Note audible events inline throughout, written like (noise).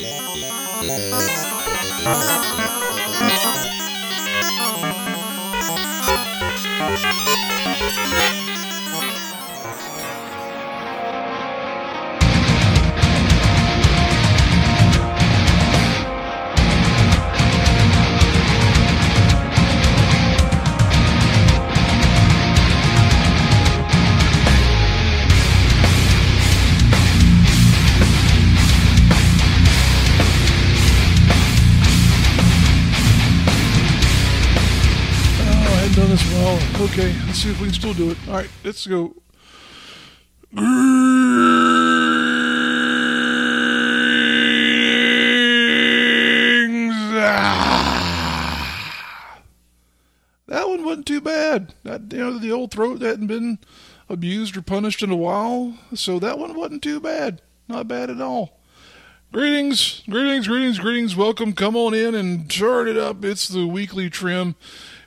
Oh, my God. Okay, let's see if we can still do it. All right, let's go. Greetings. That one wasn't too bad. That you know the old throat hadn't been abused or punished in a while, so that one wasn't too bad. Not bad at all. Greetings, greetings, greetings, greetings. Welcome. Come on in and turn it up. It's the weekly trim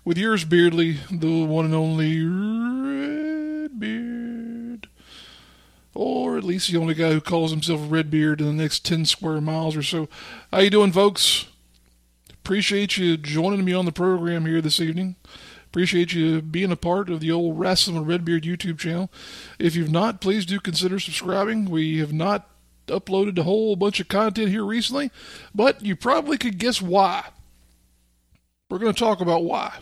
with yours, Beardly, the one and only Redbeard. Or at least the only guy who calls himself Redbeard in the next 10 square miles or so. How you doing, folks? Appreciate you joining me on the program here this evening. Appreciate you being a part of the old Rasslin' with Redbeard YouTube channel. If you've not, please do consider subscribing. We have not uploaded a whole bunch of content here recently, but you probably could guess why. We're going to talk about why.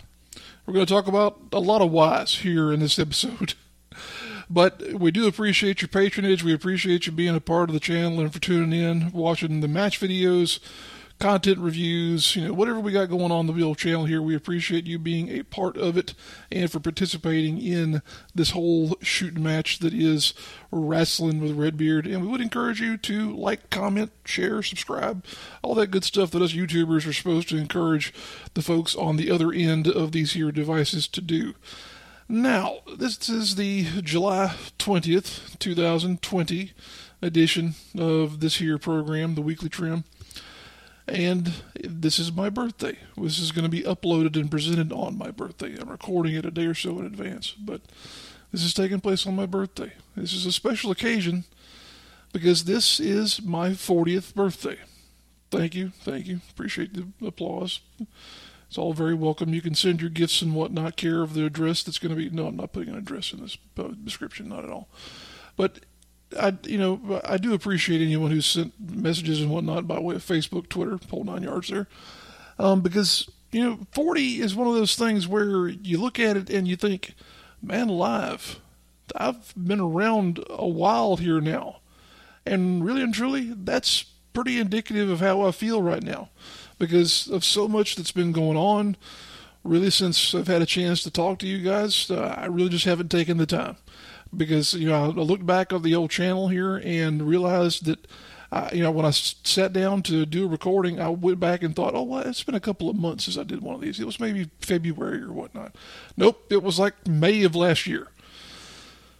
We're going to talk about a lot of whys here in this episode. (laughs) But we do appreciate your patronage. We appreciate you being a part of the channel and for tuning in, watching the match videos, content reviews, you know, whatever we got going on the Wheel channel here. We appreciate you being a part of it and for participating in this whole shooting match that is Rasslin' with Redbeard. And we would encourage you to like, comment, share, subscribe, all that good stuff that us YouTubers are supposed to encourage the folks on the other end of these here devices to do. Now, this is the July 20th, 2020 edition of this here program, the weekly trim. And this is my birthday. This is going to be uploaded and presented on my birthday. I'm recording it a day or so in advance, but this is taking place on my birthday. This is a special occasion because this is my 40th birthday. Thank you, thank you. Appreciate the applause. It's all very welcome. You can send your gifts and whatnot, care of the address that's going to be. No, I'm not putting an address in this uh, description, not at all. But I, you know, I do appreciate anyone who's sent messages and whatnot by way of Facebook, Twitter, whole nine yards there, um, because you know, 40 is one of those things where you look at it and you think, man, alive, I've been around a while here now, and really and truly, that's pretty indicative of how I feel right now, because of so much that's been going on. Really, since I've had a chance to talk to you guys, uh, I really just haven't taken the time because you know I looked back on the old channel here and realized that uh, you know when I sat down to do a recording, I went back and thought, oh, well, it's been a couple of months since I did one of these. It was maybe February or whatnot. Nope, it was like May of last year.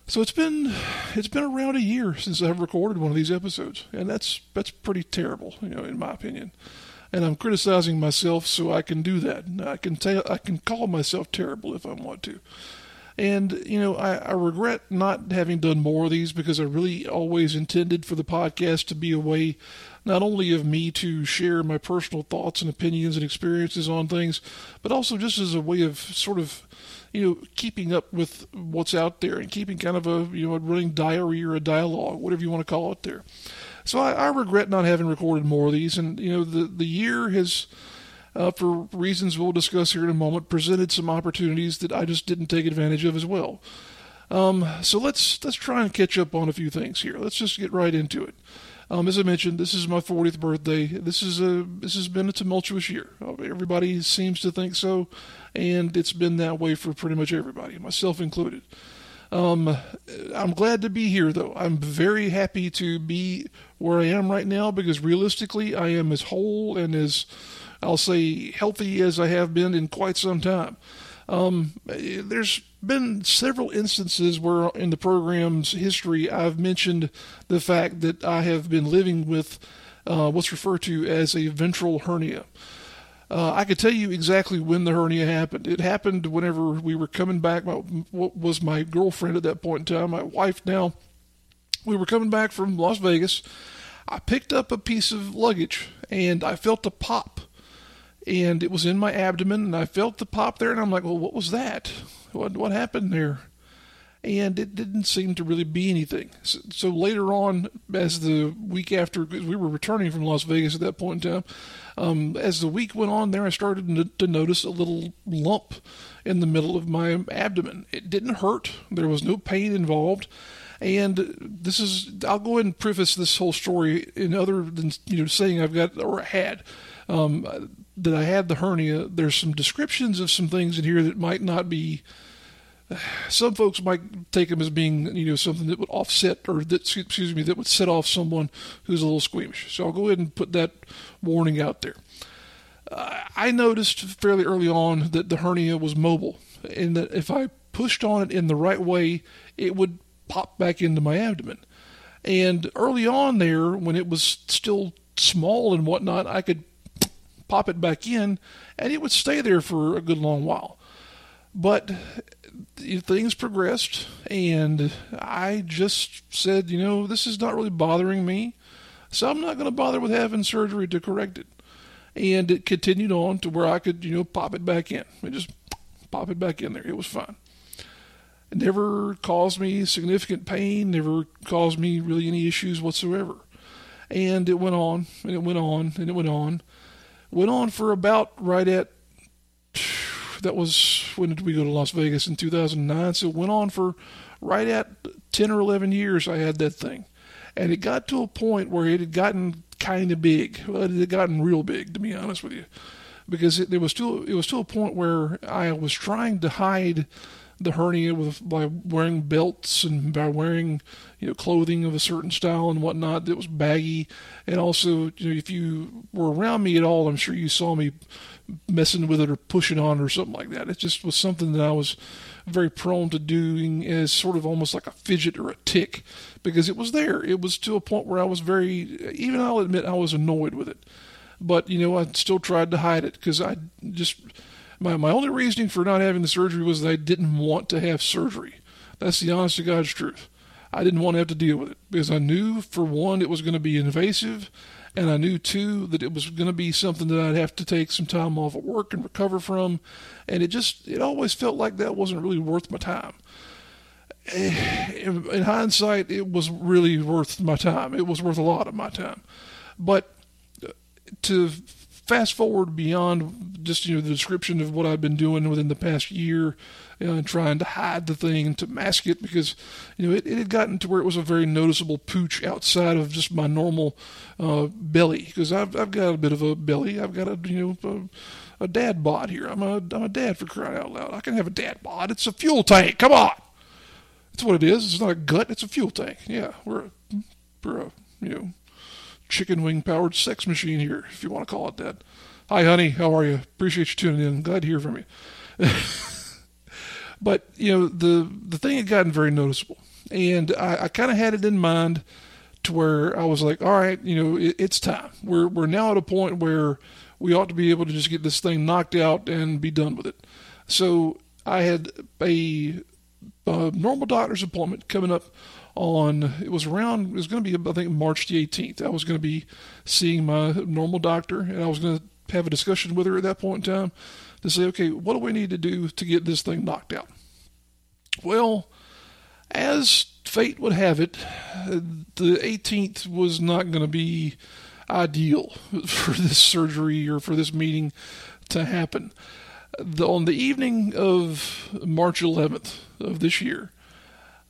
So it's been it's been around a year since I've recorded one of these episodes, and that's that's pretty terrible, you know, in my opinion. And I'm criticizing myself, so I can do that. I can tell I can call myself terrible if I want to. And, you know, I, I regret not having done more of these because I really always intended for the podcast to be a way not only of me to share my personal thoughts and opinions and experiences on things, but also just as a way of sort of, you know, keeping up with what's out there and keeping kind of a, you know, a running diary or a dialogue, whatever you want to call it there. So I, I regret not having recorded more of these. And, you know, the, the year has uh, for reasons we'll discuss here in a moment, presented some opportunities that I just didn't take advantage of as well. Um, so let's let's try and catch up on a few things here. Let's just get right into it. Um, as I mentioned, this is my 40th birthday. This is a this has been a tumultuous year. Uh, Everybody seems to think so, and it's been that way for pretty much everybody, myself included. Um, I'm glad to be here, though. I'm very happy to be where I am right now because realistically, I am as whole and as I'll say healthy as I have been in quite some time. Um, there's been several instances where in the program's history I've mentioned the fact that I have been living with uh, what's referred to as a ventral hernia. Uh, I could tell you exactly when the hernia happened. It happened whenever we were coming back. My, what was my girlfriend at that point in time, my wife now. We were coming back from Las Vegas. I picked up a piece of luggage and I felt a pop. And it was in my abdomen, and I felt the pop there, and I'm like, well, what was that? What, what happened there? and it didn't seem to really be anything. So, so, later on, as the week after, we were returning from Las Vegas at that point in time, um, as the week went on there, I started to, to notice a little lump in the middle of my abdomen. It didn't hurt, there was no pain involved. And this is, I'll go ahead and preface this whole story in other than, you know, saying I've got or had. Um, that I had the hernia, there's some descriptions of some things in here that might not be some folks might take them as being, you know, something that would offset or that, excuse me, that would set off someone who's a little squeamish. So I'll go ahead and put that warning out there. Uh, I noticed fairly early on that the hernia was mobile and that if I pushed on it in the right way, it would pop back into my abdomen. And early on there, when it was still small and whatnot, I could pop it back in and it would stay there for a good long while. But things progressed, and I just said, you know, this is not really bothering me, so I'm not going to bother with having surgery to correct it. And it continued on to where I could, you know, pop it back in. I just pop it back in there. It was fine. It never caused me significant pain, never caused me really any issues whatsoever. And it went on, and it went on, and it went on. Went on for about right at that was when did we go to Las Vegas in 2009? So it went on for right at 10 or 11 years. I had that thing, and it got to a point where it had gotten kind of big. Well, it had gotten real big, to be honest with you, because it, there was still it was still a point where I was trying to hide the hernia with by wearing belts and by wearing you know clothing of a certain style and whatnot that was baggy and also you know if you were around me at all i'm sure you saw me messing with it or pushing on or something like that. It just was something that I was very prone to doing as sort of almost like a fidget or a tick because it was there. It was to a point where I was very, even I'll admit, I was annoyed with it. But, you know, I still tried to hide it because I just, my, my only reasoning for not having the surgery was that I didn't want to have surgery. That's the honest to God's truth. I didn't want to have to deal with it because I knew, for one, it was going to be invasive and I knew too that it was going to be something that I'd have to take some time off of work and recover from, and it just it always felt like that wasn't really worth my time. Eh, in hindsight, it was really worth my time. It was worth a lot of my time, but uh, to fast forward beyond just you know the description of what I've been doing within the past year, you know, and trying to hide the thing and to mask it because you know it, it had gotten to where it was a very noticeable pooch outside of just my normal uh, belly because I've I've got a bit of a belly. I've got a you know a, a dad bod here. I'm a I'm a dad for crying out loud. I can have a dad bod. It's a fuel tank. Come on. That's what it is. It's not a gut. It's a fuel tank. Yeah, we're a, we're a you know chicken wing powered sex machine here, if you want to call it that. Hi, honey. How are you? Appreciate you tuning in. Glad to hear from you. (laughs) but you know, the the thing had gotten very noticeable, and I, I kind of had it in mind to where I was like, all right, you know, it, it's time. We're we're now at a point where we ought to be able to just get this thing knocked out and be done with it. So I had a, a normal doctor's appointment coming up on it was around it was going to be I think March the 18th. I was going to be seeing my normal doctor and I was going to have a discussion with her at that point in time to say, okay, what do we need to do to get this thing knocked out? Well, as fate would have it, the 18th was not going to be ideal (laughs) for this surgery or for this meeting to happen. The, on the evening of March 11th of this year,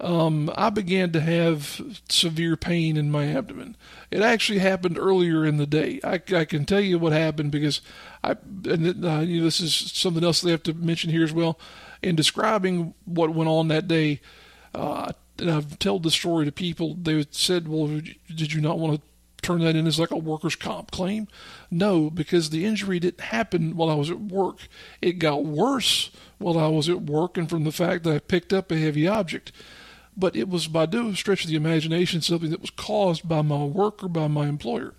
um, I began to have severe pain in my abdomen. It actually happened earlier in the day. I, I can tell you what happened because I, and uh, you know, this is something else they have to mention here as well. In describing what went on that day, uh, and I've told the story to people, they said, "Well, did you not want to turn that in as like a workers' comp claim?" No, because the injury didn't happen while I was at work. It got worse while I was at work, and from the fact that I picked up a heavy object but it was by no stretch of the imagination something that was caused by my work or by my employer.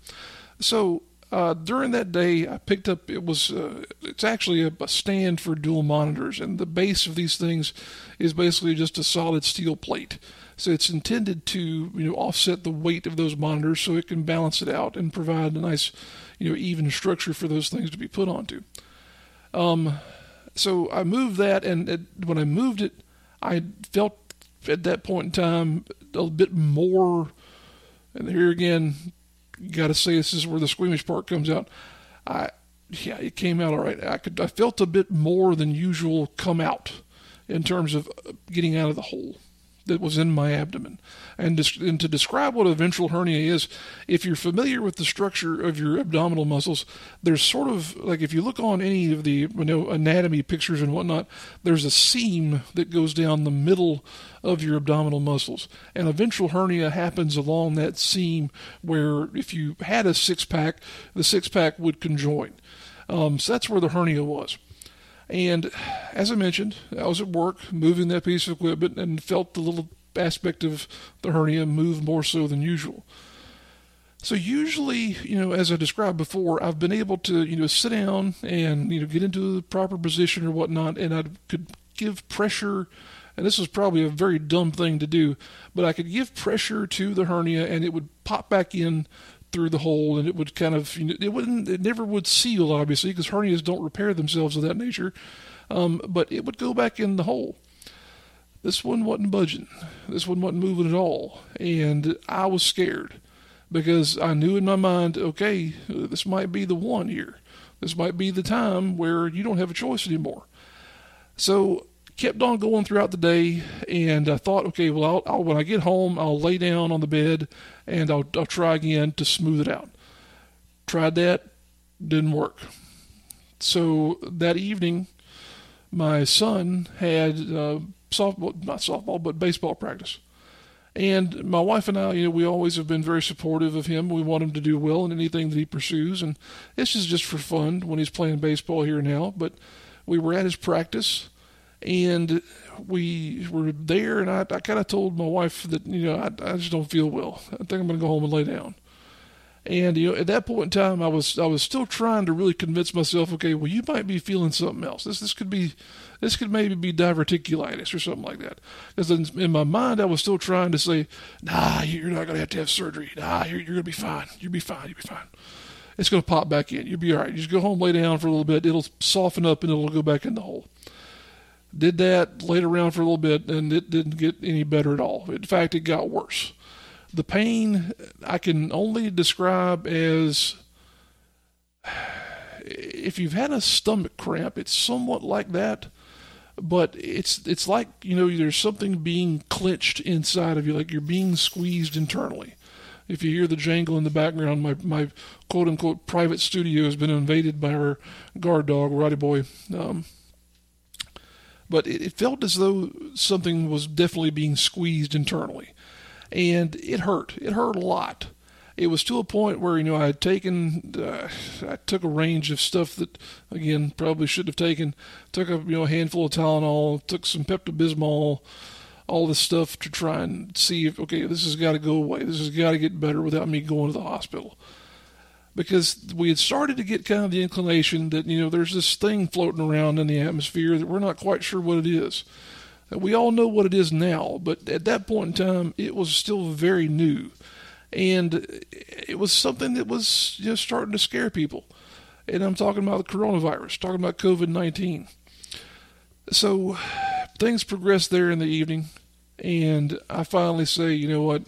So uh, during that day, I picked up. It was. Uh, it's actually a, a, stand for dual monitors, and the base of these things is basically just a solid steel plate. So it's intended to you know offset the weight of those monitors, so it can balance it out and provide a nice you know even structure for those things to be put onto. Um, so I moved that, and it, when I moved it, I felt at that point in time a bit more. And here again, you got to say this is where the squeamish part comes out. I yeah, it came out all right. I could I felt a bit more than usual come out in terms of getting out of the hole that was in my abdomen. And, and to describe what a ventral hernia is, if you're familiar with the structure of your abdominal muscles, there's sort of like if you look on any of the you know anatomy pictures and whatnot, there's a seam that goes down the middle of your abdominal muscles, and a ventral hernia happens along that seam where if you had a six pack, the six pack would conjoin. Um, so that's where the hernia was. And as I mentioned, I was at work moving that piece of equipment and felt the little aspect of the hernia move more so than usual. So usually, you know, as I described before, I've been able to, you know, sit down and, you know, get into the proper position or whatnot, and I could give pressure, and this is probably a very dumb thing to do, but I could give pressure to the hernia and it would pop back in through the hole and it would kind of you know, it wouldn't it never would seal obviously because hernias don't repair themselves of that nature. Um, but it would go back in the hole. This one wasn't budging. This one wasn't moving at all. And i was scared because i knew in my mind okay this might be the one here. This might be the time where you don't have a choice anymore. So kept on going throughout the day, and I thought, okay, well, I'll, I'll, when I get home, I'll lay down on the bed and I'll, I'll try again to smooth it out. Tried that, didn't work. So that evening, my son had uh, softball, not softball, but baseball practice. And my wife and I, you know, we always have been very supportive of him. We want him to do well in anything that he pursues. And this is just for fun when he's playing baseball here now. But we were at his practice and we were there, and I, I kind of told my wife that you know I, I just don't feel well. I think I'm going to go home and lay down. And you know, at that point in time, I was I was still trying to really convince myself, okay, well, you might be feeling something else. This this could be, this could maybe be diverticulitis or something like that. Because in, in my mind, I was still trying to say, nah, you're not going to have to have surgery. Nah, you're, you're going to be fine. You'll be fine. You'll be fine. It's going to pop back in. You'll be all right. You just go home, lay down for a little bit. It'll soften up and it'll go back in the hole. Did that, laid around for a little bit, and it didn't get any better at all. In fact, it got worse. The pain I can only describe as (sighs) if you've had a stomach cramp, it's somewhat like that, but it's it's like you know there's something being clenched inside of you, like you're being squeezed internally. If you hear the jangle in the background, my my quote unquote private studio has been invaded by our guard dog, Roddy Boy. Um, but it, it felt as though something was definitely being squeezed internally. And it hurt. It hurt a lot. It was to a point where, you know, I had taken, uh, I took a range of stuff that, again, probably should have taken. Took a, you know, a handful of Tylenol, took some Pepto Bismol, all this stuff to try and see if, okay, this has got to go away. This has got to get better without me going to the hospital because we had started to get kind of the inclination that you know there's this thing floating around in the atmosphere that we're not quite sure what it is. We all know what it is now, but at that point in time, it was still very new, and it was something that was just starting to scare people. And I'm talking about the coronavirus, talking about COVID 19. So things progressed there in the evening, and I finally say, you know what,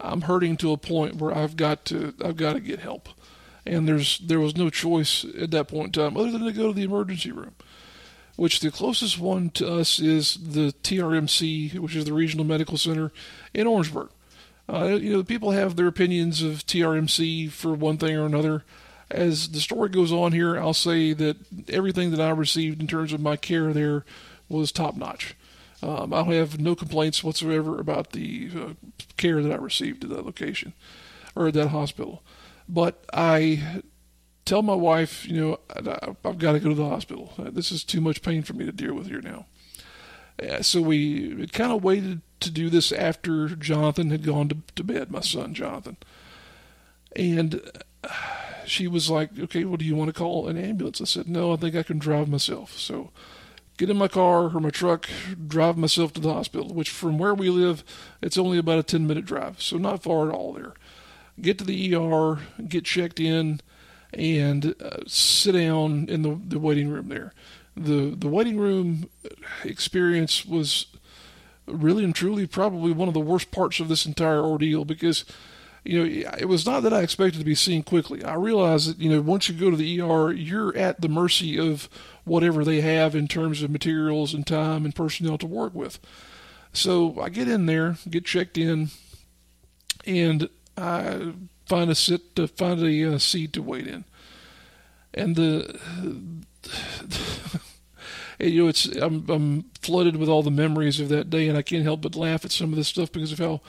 I'm hurting to a point where I've got to I've got to get help and there's there was no choice at that point in time other than to go to the emergency room, which the closest one to us is the TRMC, which is the Regional Medical Center in Orangeburg. Uh, you know, people have their opinions of TRMC for one thing or another. As the story goes on here, I'll say that everything that I received in terms of my care there was top notch. Um, I have no complaints whatsoever about the uh, care that I received at that location or at that hospital. But I tell my wife, you know, I've got to go to the hospital. This is too much pain for me to deal with here now. Uh, so we kind of waited to do this after Jonathan had gone to, to bed, my son Jonathan. And uh, she was like, okay, well, do you want to call an ambulance? I said, no, I think I can drive myself. So get in my car or my truck, drive myself to the hospital, which from where we live, it's only about a 10 minute drive, so not far at all there. Get to the ER, get checked in, and uh, sit down in the, the waiting room there. The, the waiting room experience was really and truly probably one of the worst parts of this entire ordeal because you know, it was not that I expected to be seen quickly. I realized that, you know, once you go to the ER, you're at the mercy of whatever they have in terms of materials and time and personnel to work with. So I get in there, get checked in, and I find a sit to find a uh, seat to wait in. And the (laughs) you know, it's I'm I'm flooded with all the memories of that day, and I can't help but laugh at some of this stuff because of how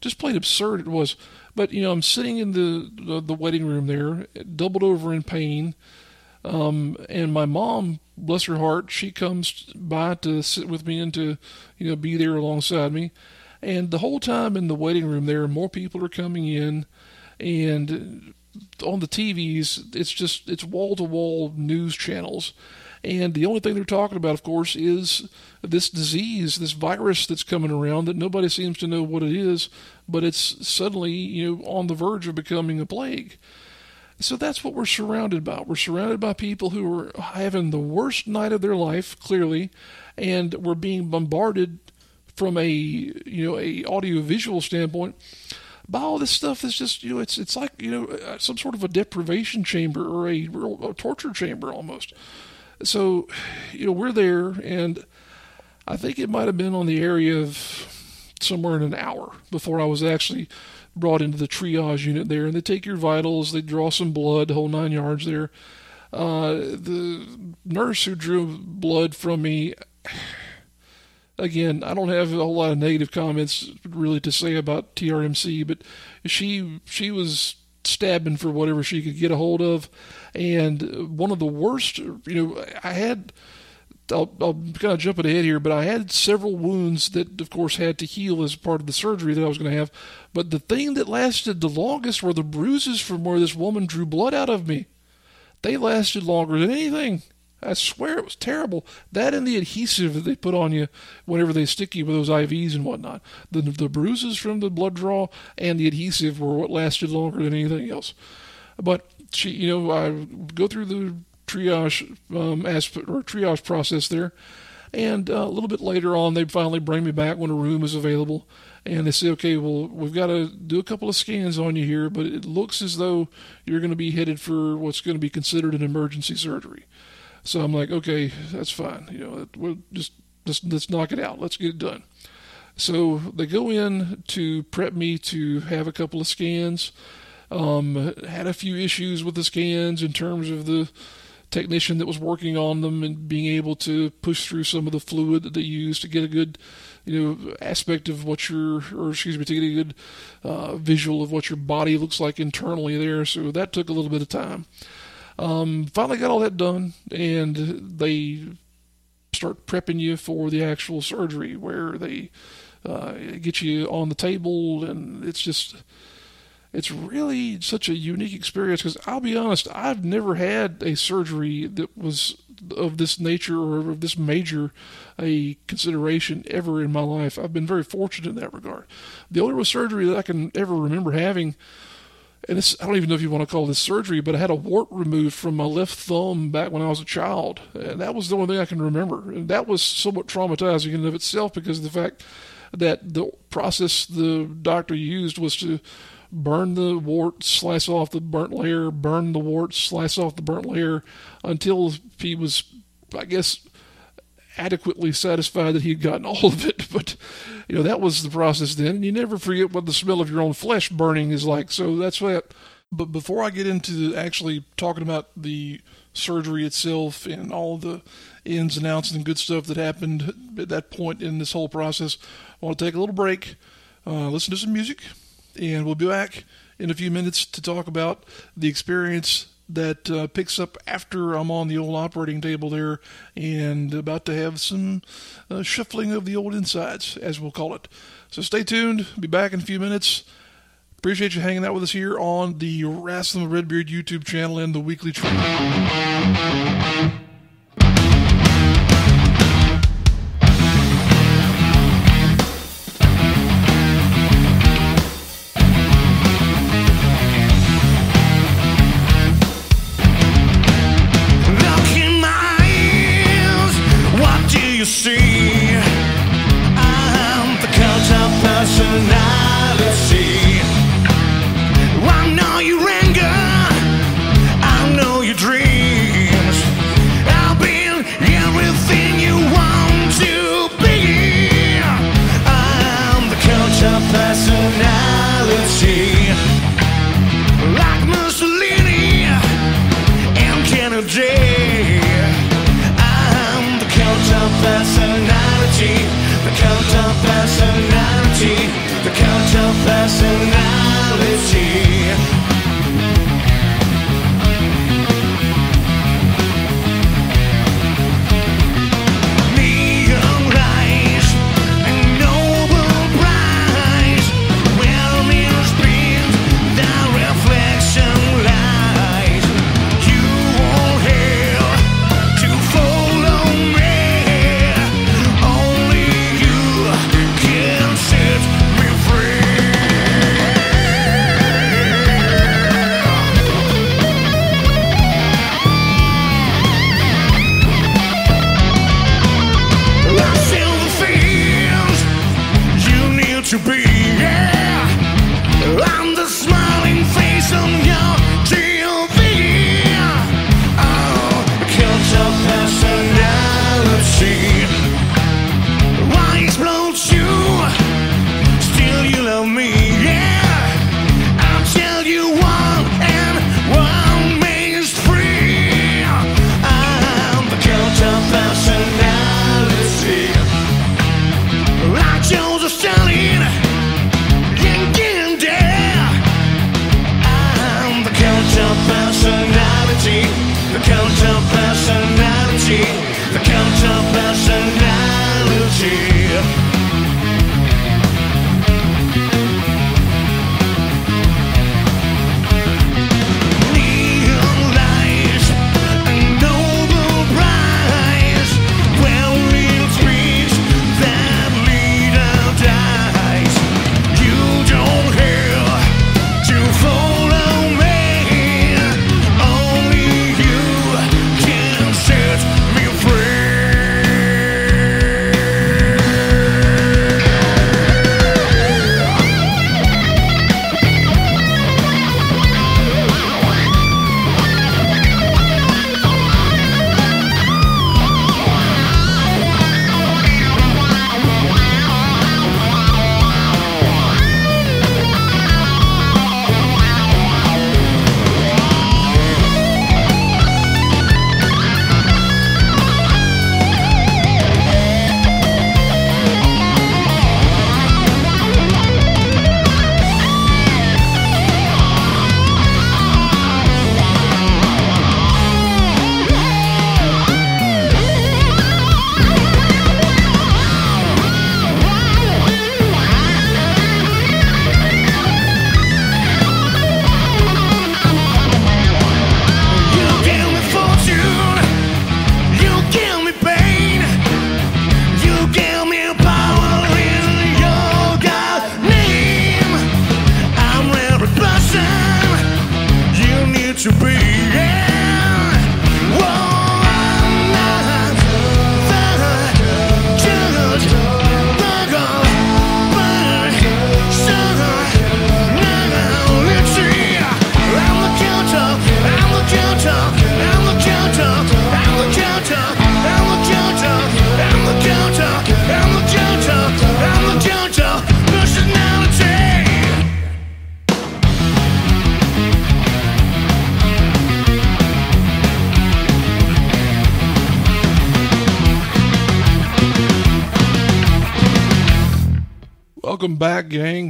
just plain absurd it was. But you know, I'm sitting in the the, the waiting room there, doubled over in pain, um, and my mom, bless her heart, she comes by to sit with me and to you know be there alongside me. And the whole time in the waiting room there, more people are coming in, and on the TVs, it's just it's wall to wall news channels and the only thing they're talking about, of course, is this disease, this virus that's coming around that nobody seems to know what it is, but it's suddenly, you know, on the verge of becoming a plague. So that's what we're surrounded by. We're surrounded by people who are having the worst night of their life, clearly, and we're being bombarded from a you know a audio visual standpoint by all this stuff that's just you know it's it's like you know uh, some sort of a deprivation chamber or a, a torture chamber almost so, you know, we're there, and I think it might have been on the area of somewhere in an hour before I was actually brought into the triage unit there. And they take your vitals, they draw some blood, whole nine yards there. Uh, the nurse who drew blood from me, again, I don't have a whole lot of negative comments really to say about TRMC, but she she was stabbing for whatever she could get a hold of. And one of the worst, you know, I had. I'll, I'll kind of jump ahead here, but I had several wounds that, of course, had to heal as part of the surgery that I was going to have. But the thing that lasted the longest were the bruises from where this woman drew blood out of me. They lasted longer than anything. I swear it was terrible. That and the adhesive that they put on you whenever they stick you with those IVs and whatnot. The the bruises from the blood draw and the adhesive were what lasted longer than anything else. But she, you know, I go through the triage um, aspect or triage process there, and uh, a little bit later on, they finally bring me back when a room is available, and they say, okay, well, we've got to do a couple of scans on you here, but it looks as though you're going to be headed for what's going to be considered an emergency surgery. So I'm like, okay, that's fine. You know, we'll just let's, knock it out. Let's get it done. So they go in to prep me to have a couple of scans. Um, had a few issues with the scans in terms of the technician that was working on them and being able to push through some of the fluid that they use to get a good, you know, aspect of what your, or excuse me, to get a good uh, visual of what your body looks like internally there. So that took a little bit of time. Um, finally got all that done, and they start prepping you for the actual surgery where they uh, get you on the table, and it's just it's really such a unique experience because I'll be honest, I've never had a surgery that was of this nature or of this major a consideration ever in my life. I've been very fortunate in that regard. The only surgery that I can ever remember having, and this, I don't even know if you want to call this surgery, but I had a wart removed from my left thumb back when I was a child. And that was the only thing I can remember. And that was somewhat traumatizing in and of itself because of the fact that the process the doctor used was to burn the wart, slice off the burnt layer, burn the wart, slice off the burnt layer until he was, I guess, adequately satisfied that he'd gotten all of it. (laughs) But, you know, that was the process then. And you never forget what the smell of your own flesh burning is like. So that's that. But before I get into actually talking about the surgery itself and all the ins and outs and good stuff that happened at that point in this whole process, I want to take a little break, uh, listen to some music, and we'll be back in a few minutes to talk about the experience that uh, picks up after I'm on the old operating table there and about to have some uh, shuffling of the old insides, as we'll call it. So stay tuned. Be back in a few minutes. Appreciate you hanging out with us here on the Rasslin' Redbeard YouTube channel and the weekly. Tra-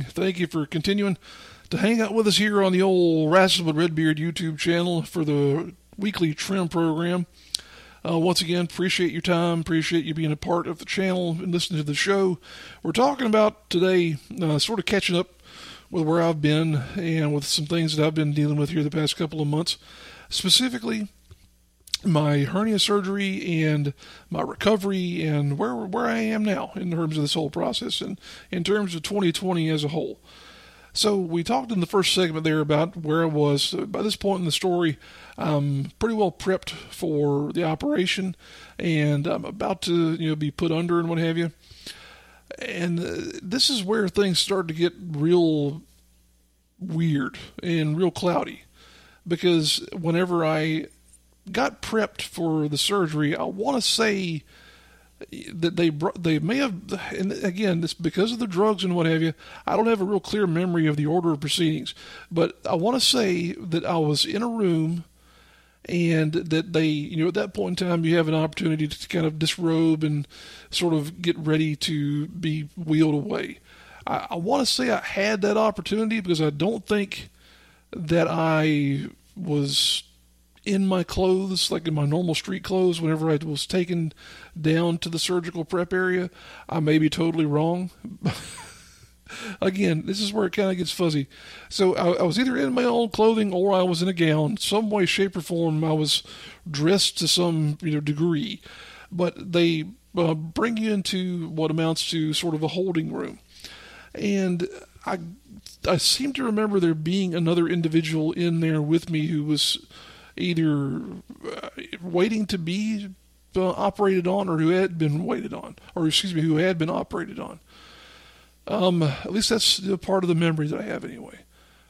Thank you for continuing to hang out with us here on the old Rasslin' Redbeard YouTube channel for the weekly trim program. Uh, once again, appreciate your time. Appreciate you being a part of the channel and listening to the show. We're talking about today, uh, sort of catching up with where I've been and with some things that I've been dealing with here the past couple of months. Specifically, my hernia surgery and my recovery and where where I am now in terms of this whole process and in terms of 2020 as a whole. So we talked in the first segment there about where I was. By this point in the story, I'm pretty well prepped for the operation, and I'm about to you know be put under and what have you. And uh, this is where things start to get real weird and real cloudy, because whenever I got prepped for the surgery, I want to say that they br- they may have, and again, it's because of the drugs and what have you. I don't have a real clear memory of the order of proceedings, but I want to say that I was in a room, and that they, you know, at that point in time, you have an opportunity to kind of disrobe and sort of get ready to be wheeled away. I, I want to say I had that opportunity because I don't think that I was in my clothes, like in my normal street clothes, whenever I was taken down to the surgical prep area. I may be totally wrong. (laughs) Again, this is where it kind of gets fuzzy. So I, I was either in my own clothing or I was in a gown. Some way, shape, or form, I was dressed to some you know degree. But they uh, bring you into what amounts to sort of a holding room, and I I seem to remember there being another individual in there with me who was either uh, waiting to be uh, operated on or who had been waited on, or excuse me, who had been operated on. Um, at least that's the part of the memory that I have anyway.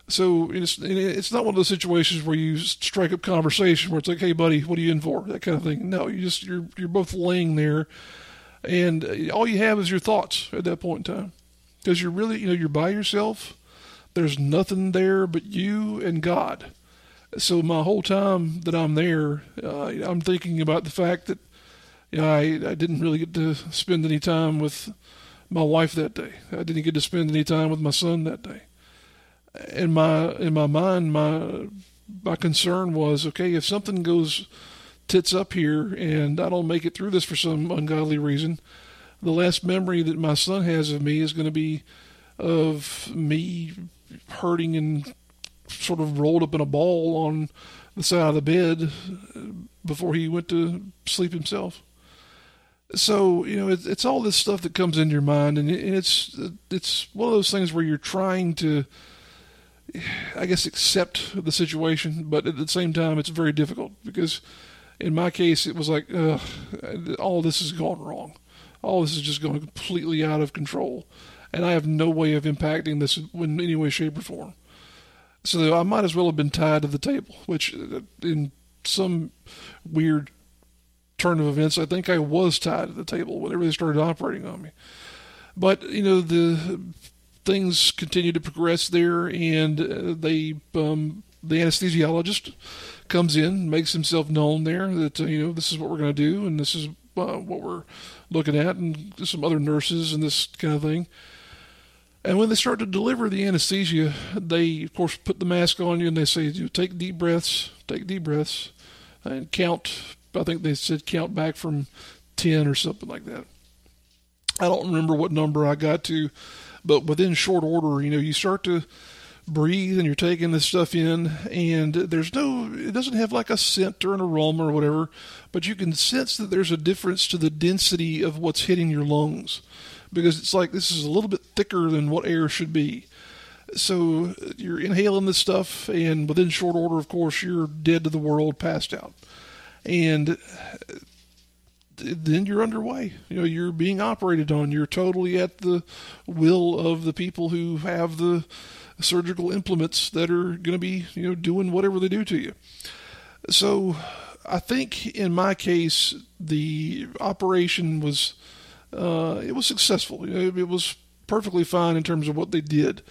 So it's it's not one of those situations where you strike up conversation where it's like, "Hey, buddy, what are you in for?" That kind of thing. No, you just you're you're both laying there, and all you have is your thoughts at that point in time, because you're really you know you're by yourself. There's nothing there but you and God. So my whole time that I'm there, uh, I'm thinking about the fact that you know, I I didn't really get to spend any time with my wife that day. I didn't get to spend any time with my son that day. In my in my mind, my my concern was okay if something goes tits up here and I don't make it through this for some ungodly reason. The last memory that my son has of me is going to be of me hurting and sort of rolled up in a ball on the side of the bed before he went to sleep himself. So you know, it's, it's all this stuff that comes into your mind, and it's it's one of those things where you're trying to, I guess, accept the situation, but at the same time, it's very difficult because, in my case, it was like, uh, all this has gone wrong, all this is just going completely out of control, and I have no way of impacting this in any way, shape, or form. So I might as well have been tied to the table, which in some weird turn of events, I think I was tied to the table whenever they started operating on me. But you know the things continue to progress there, and uh, they um, the anesthesiologist comes in, makes himself known there that uh, you know this is what we're going to do, and this is uh, what we're looking at, and some other nurses and this kind of thing. And when they start to deliver the anesthesia, they of course put the mask on you and they say, you take deep breaths, take deep breaths, and count. I think they said count back from ten or something like that. I don't remember what number I got to, but within short order, you know, you start to breathe and you're taking this stuff in, and there's no, it doesn't have like a scent or an aroma or whatever, but you can sense that there's a difference to the density of what's hitting your lungs because it's like this is a little bit thicker than what air should be. So you're inhaling this stuff, and within short order, of course, you're dead to the world, passed out. And then you're underway. You know, you're being operated on. You're totally at the will of the people who have the surgical implements that are going to be, you know, doing whatever they do to you. So, I think in my case, the operation was uh, it was successful. You know, it was perfectly fine in terms of what they did.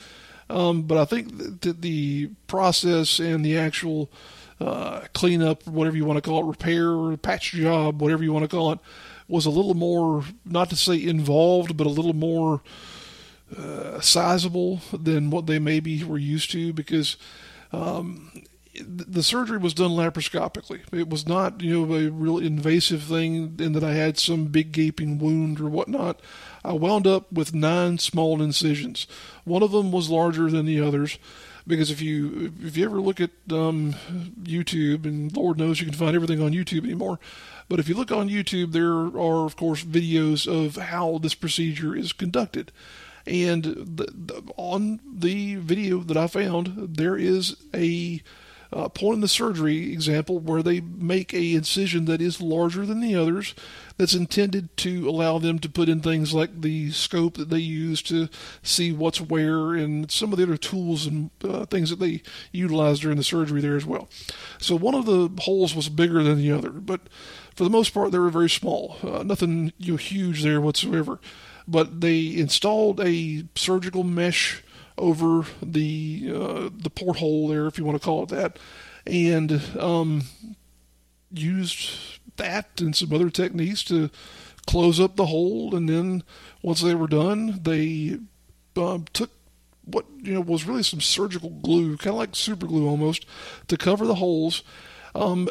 Um, but I think that the process and the actual uh, cleanup, whatever you want to call it, repair, patch job, whatever you want to call it, was a little more, not to say involved, but a little more uh, sizable than what they maybe were used to because um, the surgery was done laparoscopically. It was not, you know, a real invasive thing in that I had some big gaping wound or whatnot. I wound up with nine small incisions. One of them was larger than the others because if you if you ever look at um, YouTube, and Lord knows you can find everything on YouTube anymore, but if you look on YouTube, there are of course videos of how this procedure is conducted. And the, the, on the video that I found, there is a uh, point in the surgery example where they make a incision that is larger than the others that's intended to allow them to put in things like the scope that they use to see what's where and some of the other tools and uh, things that they utilize during the surgery there as well. So one of the holes was bigger than the other, but for the most part they were very small. Uh, nothing you know, huge there whatsoever. But they installed a surgical mesh over the uh, the porthole there, if you want to call it that, and um, used that and some other techniques to close up the hole. And then once they were done, they um, took what you know was really some surgical glue, kind of like super glue almost, to cover the holes. Um,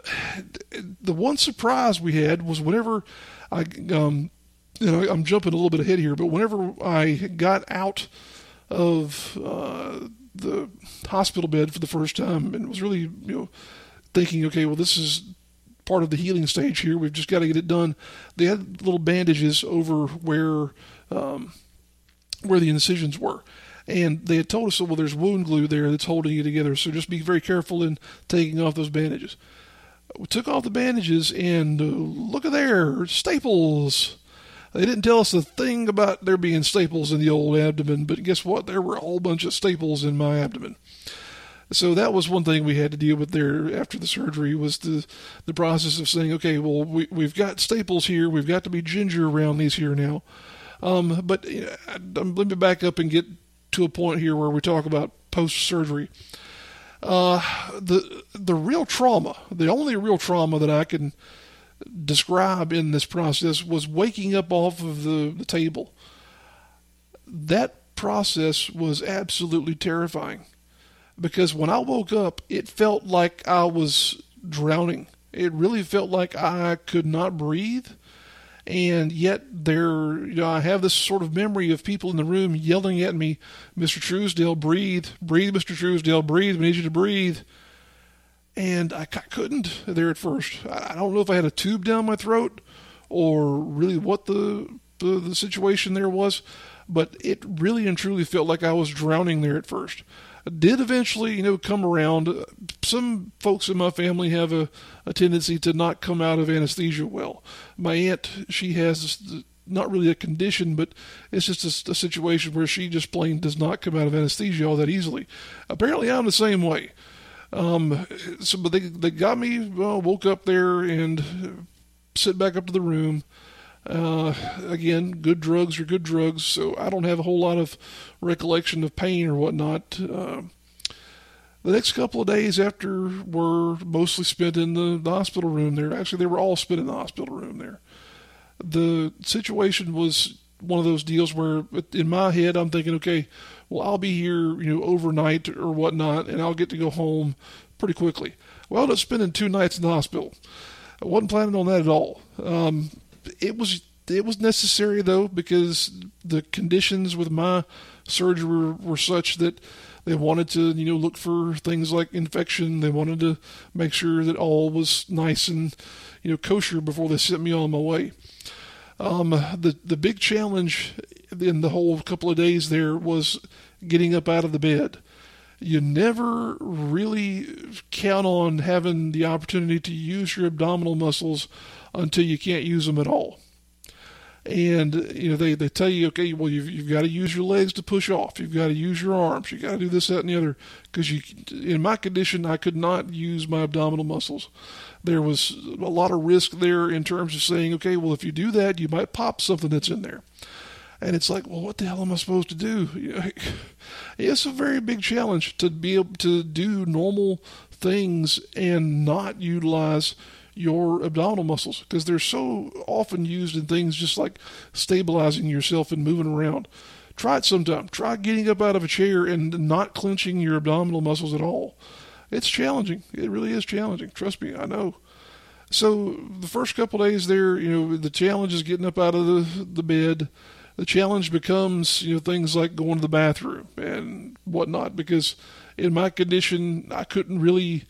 the one surprise we had was whenever I, um, you know, I'm jumping a little bit ahead here, but whenever I got out of uh, the hospital bed for the first time and was really, you know, thinking, okay, well, this is part of the healing stage here. We've just got to get it done. They had little bandages over where um, where the incisions were. And they had told us, well, there's wound glue there that's holding you together, so just be very careful in taking off those bandages. We took off the bandages, and uh, look at there, staples. They didn't tell us a thing about there being staples in the old abdomen, but guess what? There were a whole bunch of staples in my abdomen. So that was one thing we had to deal with there after the surgery was the the process of saying, okay, well we we've got staples here, we've got to be ginger around these here now. Um, but let me back up and get to a point here where we talk about post surgery. Uh, the the real trauma, the only real trauma that I can describe in this process was waking up off of the, the table. That process was absolutely terrifying because when I woke up, it felt like I was drowning. It really felt like I could not breathe. And yet, there, you know, I have this sort of memory of people in the room yelling at me, Mr. Truesdale, breathe, breathe, Mr. Truesdale, breathe, we need you to breathe and I, couldn't there at first. I don't know if I had a tube down my throat or really what the, the, the situation there was, but it really and truly felt like I was drowning there at first. I did eventually, you know, come around. Uh, some folks in my family have a, a tendency to not come out of anesthesia well. My aunt, she has not really a condition, but it's just a, a, situation where she just plain does not come out of anesthesia all that easily. Apparently, I'm the same way. Um, so, but they they got me. Well, woke up there and sit back up to the room. Uh, again, good drugs are good drugs, so I don't have a whole lot of recollection of pain or whatnot. Uh, the next couple of days after were mostly spent in the, the hospital room there. Actually, they were all spent in the hospital room there. The situation was one of those deals where, in my head, I'm thinking, okay, well, I'll be here, you know, overnight or whatnot, and I'll get to go home pretty quickly. Well, I ended up spending two nights in the hospital. I wasn't planning on that at all. Um, it was it was necessary though because the conditions with my surgery were, were such that they wanted to you know look for things like infection. They wanted to make sure that all was nice and you know kosher before they sent me on my way. Um, the the big challenge in the whole couple of days there was getting up out of the bed. You never really count on having the opportunity to use your abdominal muscles until you can't use them at all. And you know they, they tell you, okay, well you've, you've got to use your legs to push off. You've got to use your arms. You got to do this, that, and the other. Because you, in my condition, I could not use my abdominal muscles. There was a lot of risk there in terms of saying, okay, well if you do that, you might pop something that's in there. And it's like, well, what the hell am I supposed to do? (laughs) It's a very big challenge to be able to do normal things and not utilize your abdominal muscles because they're so often used in things just like stabilizing yourself and moving around. Try it sometime. Try getting up out of a chair and not clenching your abdominal muscles at all. It's challenging. It really is challenging. Trust me, I know. So the first couple days there, you know, the challenge is getting up out of the, the bed. The challenge becomes, you know, things like going to the bathroom and whatnot because in my condition, I couldn't really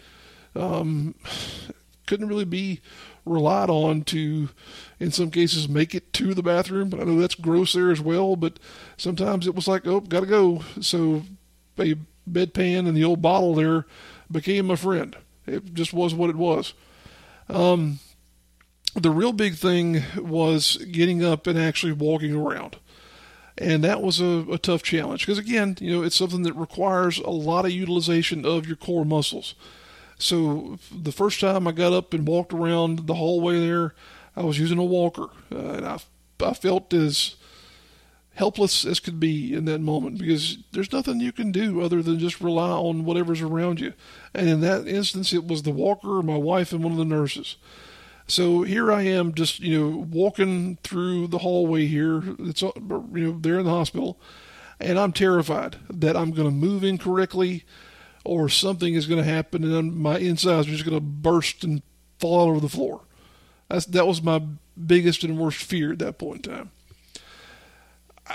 um, couldn't really be relied on to, in some cases, make it to the bathroom. I know that's gross there as well, but sometimes it was like, oh, gotta go. So a bedpan and the old bottle there became my friend. It just was what it was. Um, the real big thing was getting up and actually walking around. And that was a, a tough challenge because, again, you know, it's something that requires a lot of utilization of your core muscles. So the first time I got up and walked around the hallway there, I was using a walker, uh, and I, I felt as helpless as could be in that moment because there's nothing you can do other than just rely on whatever's around you. And in that instance, it was the walker, my wife, and one of the nurses. So here I am, just you know, walking through the hallway here. It's you know they're in the hospital, and I'm terrified that I'm going to move incorrectly or something is going to happen and my insides are just going to burst and fall all over the floor. That's, that was my biggest and worst fear at that point in time.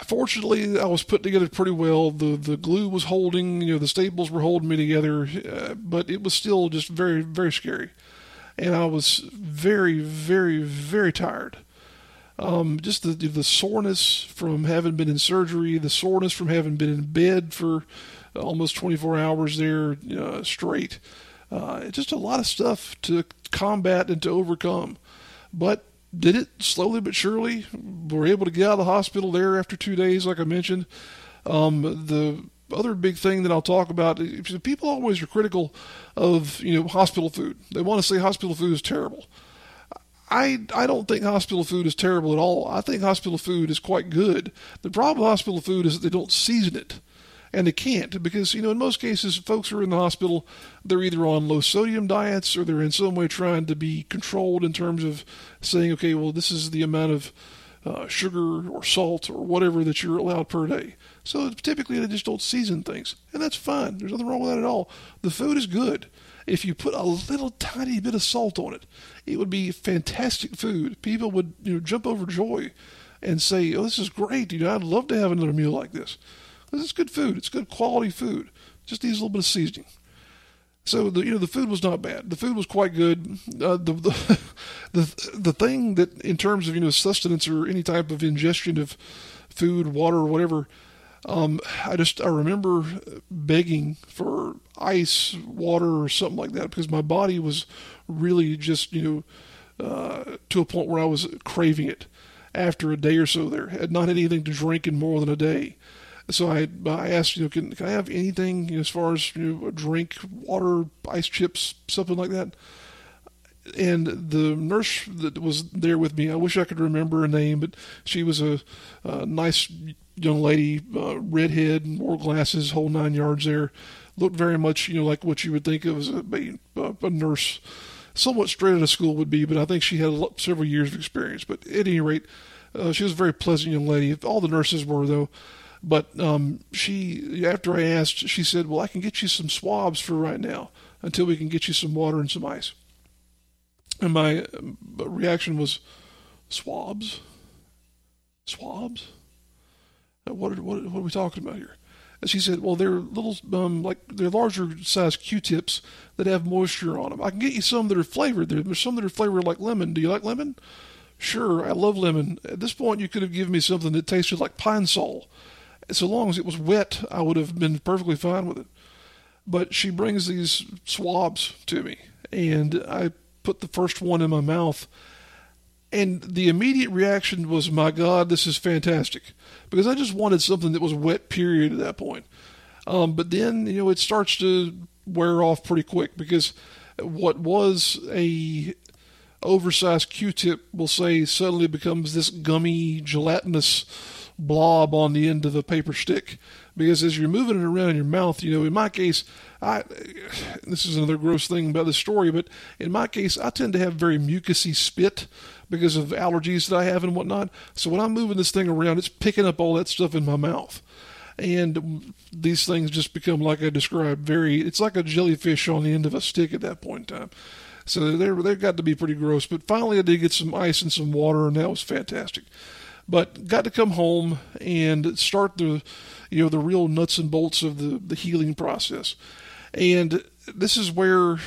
Fortunately, I was put together pretty well. The the glue was holding, you know, the staples were holding me together, uh, but it was still just very very scary, and I was very very very tired. Um, just the the soreness from having been in surgery, the soreness from having been in bed for almost 24 hours there uh, straight. Uh, just a lot of stuff to combat and to overcome. But did it slowly but surely. We're able to get out of the hospital there after two days, like I mentioned. Um, the other big thing that I'll talk about people always are critical of you know hospital food. They want to say hospital food is terrible. I I don't think hospital food is terrible at all. I think hospital food is quite good. The problem with hospital food is that they don't season it and they can't because you know in most cases folks who are in the hospital they're either on low sodium diets or they're in some way trying to be controlled in terms of saying okay well this is the amount of uh, sugar or salt or whatever that you're allowed per day so typically they just don't season things and that's fine there's nothing wrong with that at all the food is good if you put a little tiny bit of salt on it it would be fantastic food people would you know jump over joy and say oh this is great you know i'd love to have another meal like this this is good food. It's good quality food. Just needs a little bit of seasoning. So the you know the food was not bad. The food was quite good. Uh, the, the (laughs) the the thing that in terms of you know sustenance or any type of ingestion of food, water, or whatever, um, I just I remember begging for ice, water, or something like that because my body was really just you know uh, to a point where I was craving it after a day or so. There had not had anything to drink in more than a day. So I, I asked, you know, can, can I have anything you know, as far as you know, drink, water, ice chips, something like that? And the nurse that was there with me, I wish I could remember her name, but she was a, a nice young lady, uh, redhead, wore glasses, whole nine yards there. Looked very much, you know, like what you would think of as a, a, nurse, somewhat straight out of school would be, but I think she had lot, several years of experience. But at any rate, uh, she was a very pleasant young lady. All the nurses were, though. But um, she, after I asked, she said, "Well, I can get you some swabs for right now until we can get you some water and some ice." And my uh, reaction was, "Swabs, swabs. What are, what, what are we talking about here?" And she said, "Well, they're little, um, like they're larger size Q-tips that have moisture on them. I can get you some that are flavored. There's some that are flavored like lemon. Do you like lemon?" Sure, I love lemon. At this point, you could have given me something that tasted like Pine Sol So long as it was wet, I would have been perfectly fine with it. But she brings these swabs to me, and I put the first one in my mouth. And the immediate reaction was, my God, this is fantastic. Because I just wanted something that was wet, period, at that point. Um, but then, you know, it starts to wear off pretty quick because what was a oversized Q-tip, we'll say, suddenly becomes this gummy, gelatinous blob on the end of the paper stick. Because as you're moving it around in your mouth, you know, in my case, I this is another gross thing about the story, but in my case, I tend to have very mucousy spit because of allergies that I have and whatnot. So when I'm moving this thing around, it's picking up all that stuff in my mouth. And these things just become, like I described, very, it's like a jellyfish on the end of a stick at that point in time. So they've got to be pretty gross. But finally, I did get some ice and some water, and that was fantastic. But got to come home and start the, you know, the real nuts and bolts of the, the healing process. And this is where,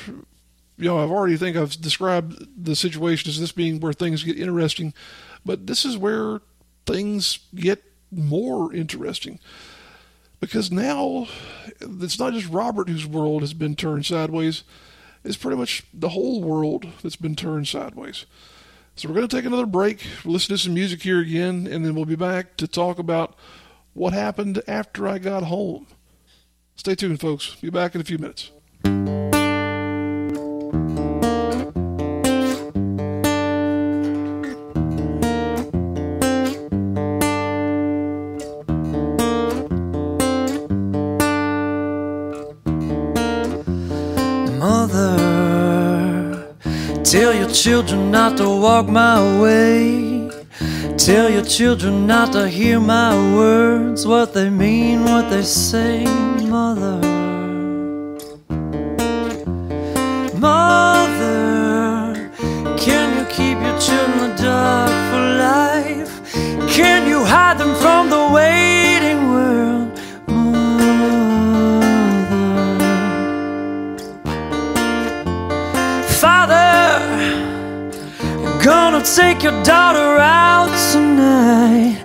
you know, I've already think I've described the situation as this being where things get interesting, but this is where things get more interesting. Because now it's not just Robert whose world has been turned sideways, it's pretty much the whole world that's been turned sideways. So we're going to take another break, listen to some music here again, and then we'll be back to talk about what happened after I got home. Stay tuned, folks. Be back in a few minutes. Children not to walk my way. Tell your children not to hear my words, what they mean, what they say, Mother. Mother, can you keep your children dark for life? Can you hide them from the waiting gonna take your daughter out tonight.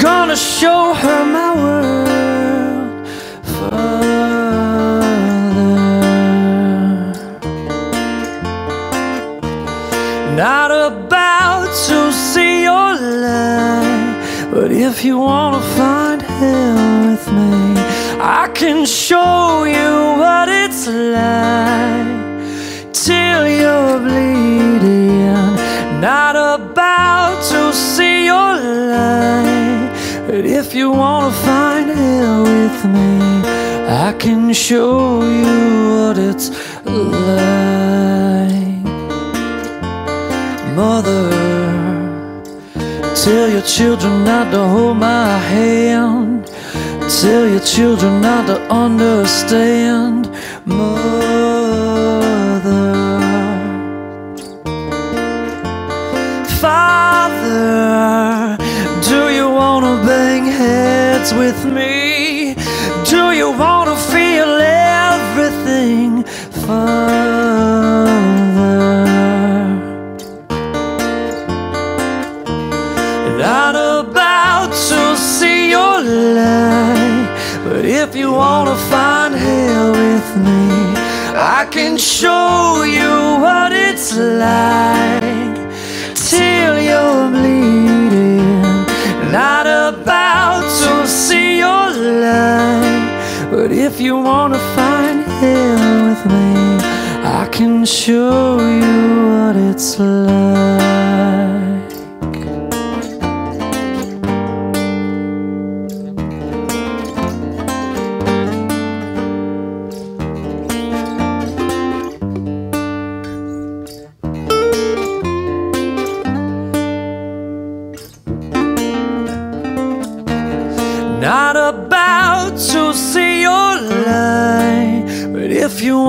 Gonna show her my world, Father. Not about to see your light, but if you wanna find hell with me, I can show you what it's like till you're bleeding. Not about to see your light, but if you wanna find hell with me, I can show you what it's like. Mother, tell your children not to hold my hand. Tell your children not to understand, Mother. Do you wanna bang heads with me? Do you wanna feel everything, Father? Not about to see your light, but if you wanna find hell with me, I can show you what it's like you wanna find hell with me, I can show you what it's like.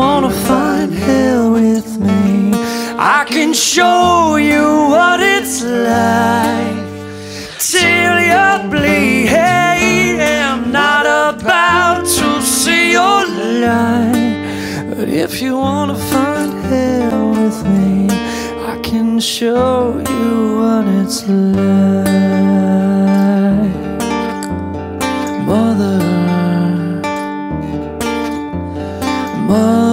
wanna find hell with me, I can show you what it's like till you bleed. I'm not about to see your light, but if you wanna find hell with me, I can show you what it's like, mother. mother.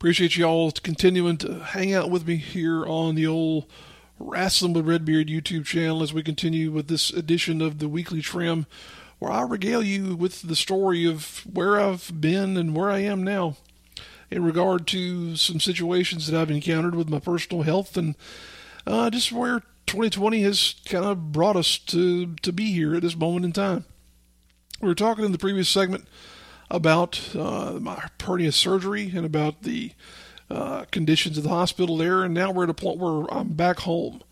Appreciate you all continuing to hang out with me here on the old Rasslin' with Redbeard YouTube channel as we continue with this edition of the Weekly Trim, where I regale you with the story of where I've been and where I am now in regard to some situations that I've encountered with my personal health and uh, just where 2020 has kind of brought us to, to be here at this moment in time. We were talking in the previous segment about uh, my hernia surgery and about the uh, conditions of the hospital there, and now we're at a point where I'm back home.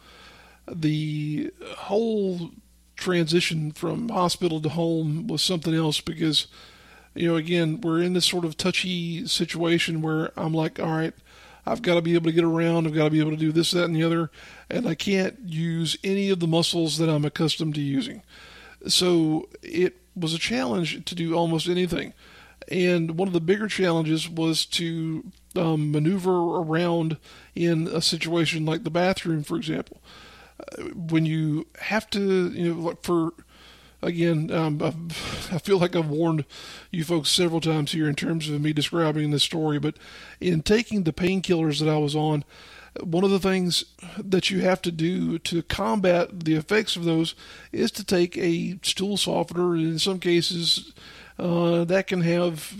The whole transition from hospital to home was something else because, you know, again, we're in this sort of touchy situation where I'm like, all right, I've got to be able to get around, I've got to be able to do this, that, and the other, and I can't use any of the muscles that I'm accustomed to using. So it was a challenge to do almost anything. And one of the bigger challenges was to um, maneuver around in a situation like the bathroom, for example. Uh, when you have to, you know, like for again, um, (laughs) I feel like I've warned you folks several times here in terms of me describing this story, but in taking the painkillers that I was on, one of the things that you have to do to combat the effects of those is to take a stool softener. In some cases, uh, that can have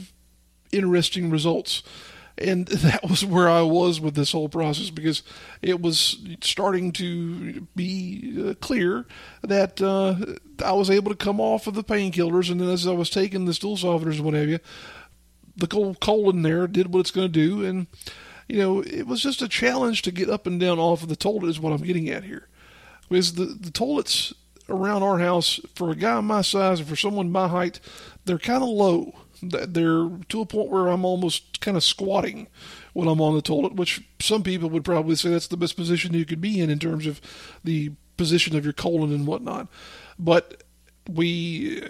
interesting results. And (laughs) that was where I was with this whole process because it was starting to be uh, clear that uh, I was able to come off of the painkillers, and then as I was taking the stool softeners and what have you, the colon there did what it's going to do, and you know it was just a challenge to get up and down off of the toilet is what I'm getting at here, because the the toilets around our house for a guy my size and for someone my height, they're kind of low. They're to a point where I'm almost kind of squatting when I'm on the toilet, which some people would probably say that's the best position you could be in in terms of the position of your colon and whatnot. But we,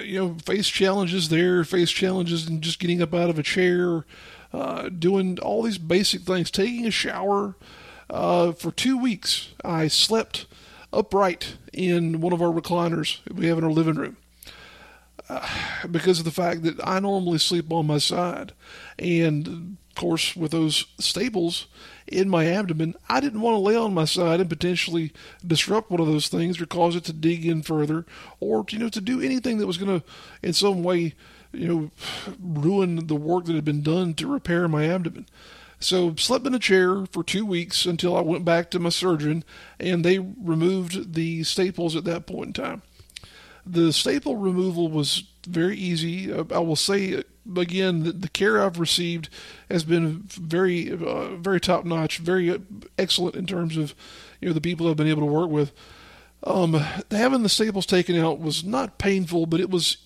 you know, face challenges there, face challenges in just getting up out of a chair, uh, doing all these basic things, taking a shower. Uh, for two weeks, I slept upright in one of our recliners we have in our living room uh, because of the fact that I normally sleep on my side. And of course, with those staples in my abdomen, I didn't want to lay on my side and potentially disrupt one of those things or cause it to dig in further or, you know, to do anything that was going to, in some way, you know, ruin the work that had been done to repair my abdomen. So slept in a chair for two weeks until I went back to my surgeon, and they removed the staples at that point in time. The staple removal was very easy. Uh, I will say again that the care I've received has been very, uh, very top notch, very excellent in terms of you know the people I've been able to work with. Um, having the staples taken out was not painful, but it was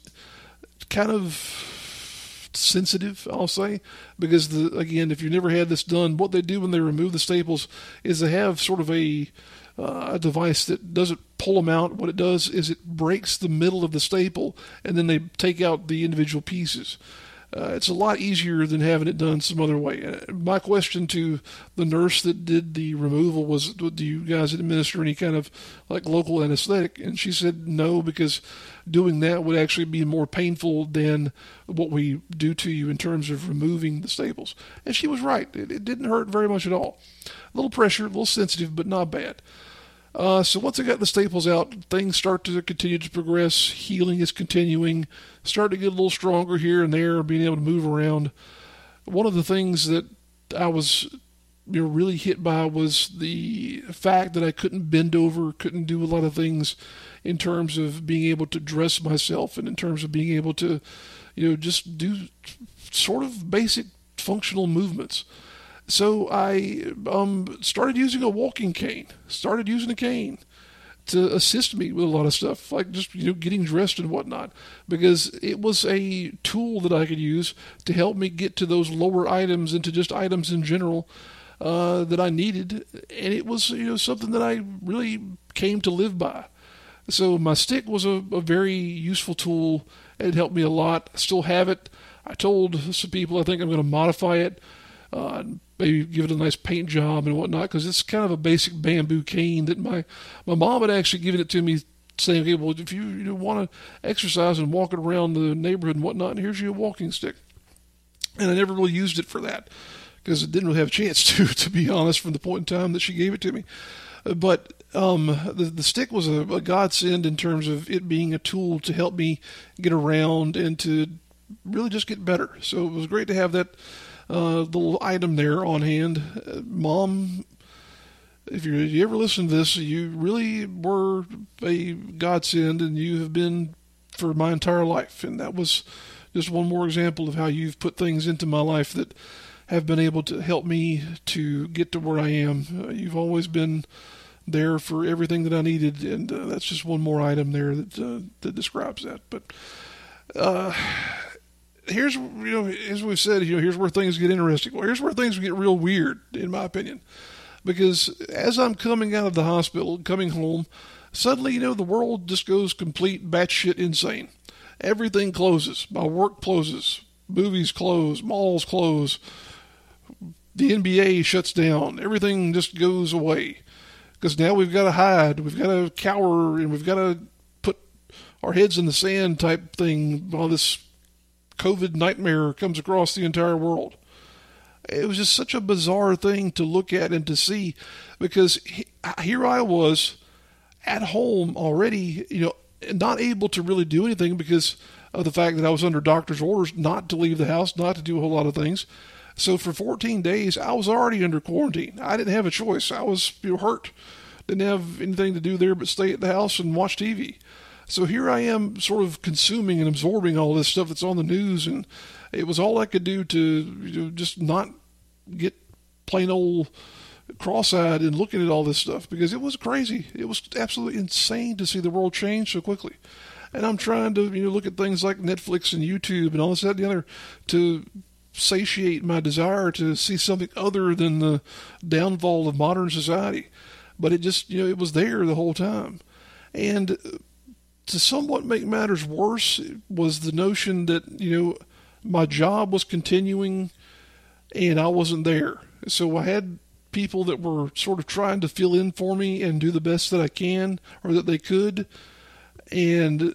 kind of sensitive, I'll say, because the again, if you've never had this done, what they do when they remove the staples is they have sort of a uh, a device that doesn't pull them out. What it does is it breaks the middle of the staple, and then they take out the individual pieces. Uh, it's a lot easier than having it done some other way. Uh, my question to the nurse that did the removal was, "Do you guys administer any kind of like local anesthetic?" And she said no, because doing that would actually be more painful than what we do to you in terms of removing the staples. And she was right. It, it didn't hurt very much at all. A little pressure, a little sensitive, but not bad. Uh, so once I got the staples out, things start to continue to progress. Healing is continuing. Start to get a little stronger here and there, being able to move around. One of the things that I was you know, really hit by was the fact that I couldn't bend over, couldn't do a lot of things in terms of being able to dress myself and in terms of being able to, you know, just do sort of basic functional movements. So I um, started using a walking cane, started using a cane to assist me with a lot of stuff, like just you know getting dressed and whatnot, because it was a tool that I could use to help me get to those lower items and to just items in general uh, that I needed, and it was you know something that I really came to live by. So my stick was a, a very useful tool. It helped me a lot. I still have it. I told some people I think I'm going to modify it uh, maybe give it a nice paint job and whatnot because it's kind of a basic bamboo cane that my my mom had actually given it to me saying okay well if you, you want to exercise and walk around the neighborhood and whatnot here's your walking stick and I never really used it for that because it didn't really have a chance (laughs) to, to be honest, from the point in time that she gave it to me. But um, the the stick was a, a godsend in terms of it being a tool to help me get around and to really just get better. So it was great to have that uh, little item there on hand. Uh, Mom, if you you ever listen to this, you really were a godsend, and you have been for my entire life. And that was just one more example of how you've put things into my life that have been able to help me to get to where I am. Uh, you've always been there for everything that I needed, and uh, that's just one more item there that uh, that describes that. But uh, here's you know as we've said, you know here's where things get interesting. Well, here's where things get real weird, in my opinion, because as I'm coming out of the hospital, coming home, suddenly you know the world just goes complete batshit insane. Everything closes. My work closes. Movies close. Malls close. The NBA shuts down. Everything just goes away because now we've got to hide, we've got to cower, and we've got to put our heads in the sand type thing while this COVID nightmare comes across the entire world. It was just such a bizarre thing to look at and to see because he, here I was at home already, you know, not able to really do anything because of the fact that I was under doctor's orders not to leave the house, not to do a whole lot of things. So for 14 days, I was already under quarantine. I didn't have a choice. I was you know, hurt. Didn't have anything to do there but stay at the house and watch TV. So here I am, sort of consuming and absorbing all this stuff that's on the news, and it was all I could do to you know, just not get plain old cross-eyed and looking at all this stuff because it was crazy. It was absolutely insane to see the world change so quickly. And I'm trying to you know look at things like Netflix and YouTube and all this that and the other to satiate my desire to see something other than the downfall of modern society. But it just you know it was there the whole time, and to somewhat make matters worse was the notion that you know my job was continuing and I wasn't there. So I had people that were sort of trying to fill in for me and do the best that I can or that they could. And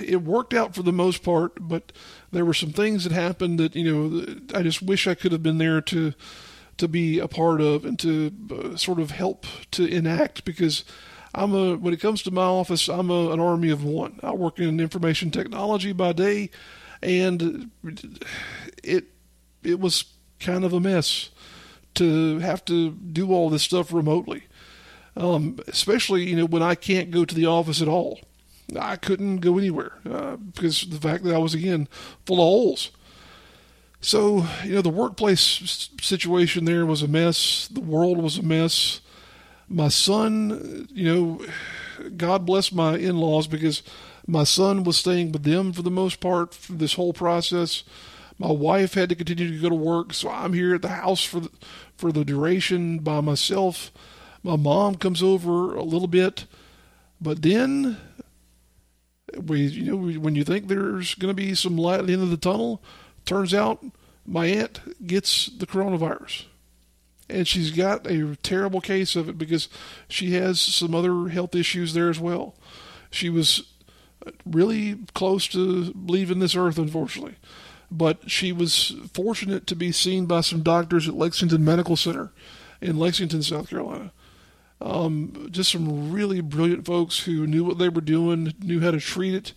it worked out for the most part, but there were some things that happened that, you know, I just wish I could have been there to to be a part of and to uh, sort of help to enact because I'm a when it comes to my office, I'm a, an army of one. I work in information technology by day and it it was kind of a mess to have to do all this stuff remotely. Um, especially, you know, when I can't go to the office at all. I couldn't go anywhere uh, because the fact that I was, again, full of holes. So, you know, the workplace situation there was a mess. The world was a mess. My son, you know, God bless my in laws because my son was staying with them for the most part for this whole process. My wife had to continue to go to work, so I'm here at the house for the, for the duration by myself. My mom comes over a little bit, but then we, you know, when you think there's going to be some light at the end of the tunnel, turns out my aunt gets the coronavirus, and she's got a terrible case of it because she has some other health issues there as well. She was really close to leaving this earth, unfortunately but she was fortunate to be seen by some doctors at Lexington Medical Center in Lexington, South Carolina. Um, just some really brilliant folks who knew what they were doing, knew how to treat it,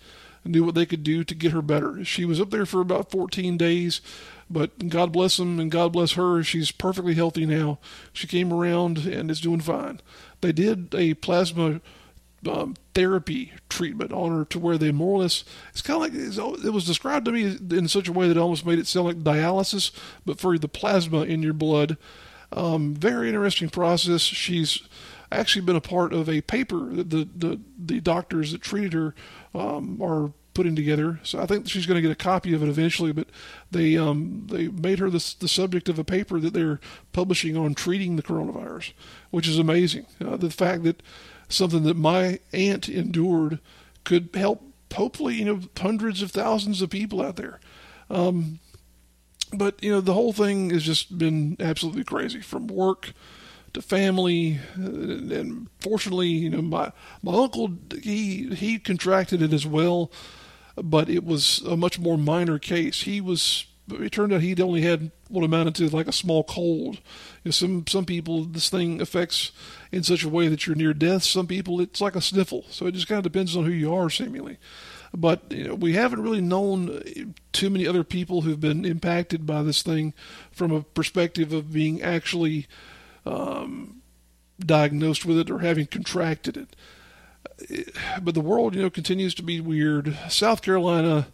knew what they could do to get her better. She was up there for about 14 days, but God bless them and God bless her. She's perfectly healthy now. She came around and is doing fine. They did a plasma um, therapy treatment on her to where they more or less it's kind of like it was described to me in such a way that almost made it sound like dialysis but for the plasma in your blood um, very interesting process she's actually been a part of a paper that the the, the doctors that treated her um, are putting together. So I think she's going to get a copy of it eventually but they um, they made her the, the subject of a paper that they're publishing on treating the coronavirus which is amazing. Uh, the fact that something that my aunt endured could help hopefully you know hundreds of thousands of people out there. Um, but you know the whole thing has just been absolutely crazy from work to family uh, and fortunately you know my my uncle he he contracted it as well but it was a much more minor case he was it turned out he'd only had what amounted to like a small cold. You know, some some people this thing affects in such a way that you're near death. Some people it's like a sniffle. So it just kind of depends on who you are, seemingly. But you know, we haven't really known too many other people who've been impacted by this thing from a perspective of being actually um, diagnosed with it or having contracted it. But the world, you know, continues to be weird. South Carolina,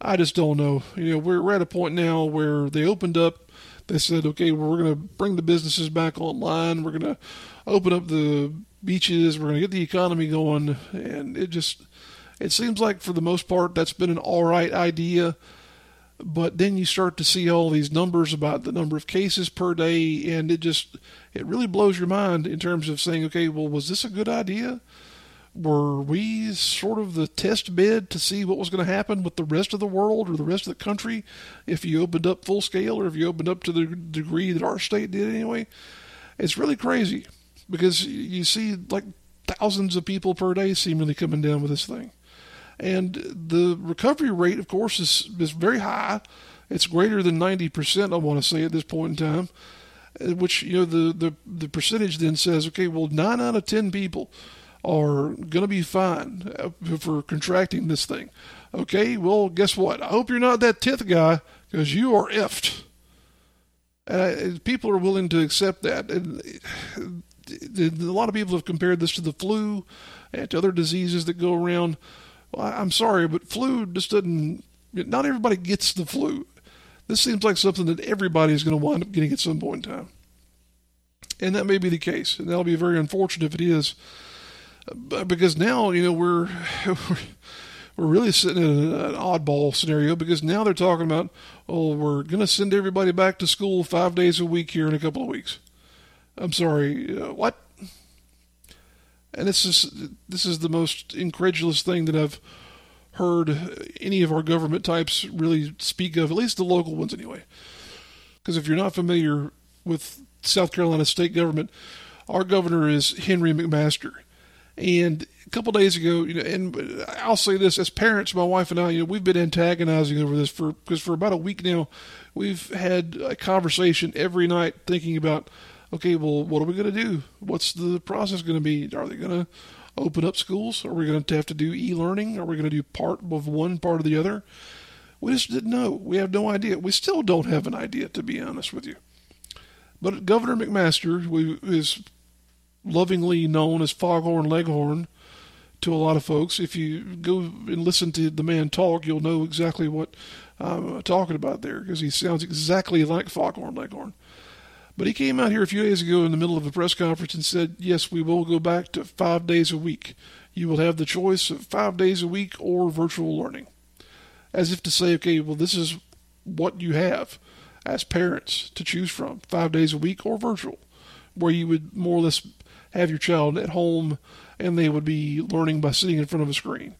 I just don't know. You know, we're, we're at a point now where they opened up. They said, okay, well, we're going to bring the businesses back online. We're going to open up the beaches. We're going to get the economy going. And it just, it seems like for the most part, that's been an all right idea. But then you start to see all these numbers about the number of cases per day, and it just, it really blows your mind in terms of saying, okay, well, was this a good idea? were we sort of the test bed to see what was going to happen with the rest of the world or the rest of the country if you opened up full scale or if you opened up to the degree that our state did anyway? It's really crazy because you see like thousands of people per day seemingly coming down with this thing. And the recovery rate, of course, is, is very high. It's greater than 90%, I want to say, at this point in time, which, you know, the, the, the percentage then says, okay, well, 9 out of 10 people are going to be fine uh, for contracting this thing. Okay, well, guess what? I hope you're not that 10th guy because you are effed. Uh, people are willing to accept that. And a lot of people have compared this to the flu and to other diseases that go around. Well, I'm sorry, but flu just doesn't, not everybody gets the flu. This seems like something that everybody is going to wind up getting at some point in time. And that may be the case. And that'll be very unfortunate if it is because now you know we're (laughs) we're really sitting in an oddball scenario because now they're talking about oh we're going to send everybody back to school five days a week here in a couple of weeks. I'm sorry, uh, what? And this is this is the most incredulous thing that I've heard any of our government types really speak of, at least the local ones anyway. Because if you're not familiar with South Carolina state government, our governor is Henry McMaster and a couple days ago, you know, and I'll say this as parents, my wife and I, you know, we've been antagonizing over this for because for about a week now, we've had a conversation every night thinking about, okay, well, what are we going to do? What's the process going to be? Are they going to open up schools? Are we going to have to do e-learning? Are we going to do part of one, part of the other? We just didn't know. We have no idea. We still don't have an idea, to be honest with you. But Governor McMaster, is lovingly known as Foghorn Leghorn to a lot of folks. If you go and listen to the man talk, you'll know exactly what I'm talking about there because he sounds exactly like Foghorn Leghorn. But he came out here a few days ago in the middle of a press conference and said, Yes, we will go back to five days a week. You will have the choice of five days a week or virtual learning. As if to say, okay, well, this is what you have as parents to choose from five days a week or virtual, where you would more or less have your child at home and they would be learning by sitting in front of a screen.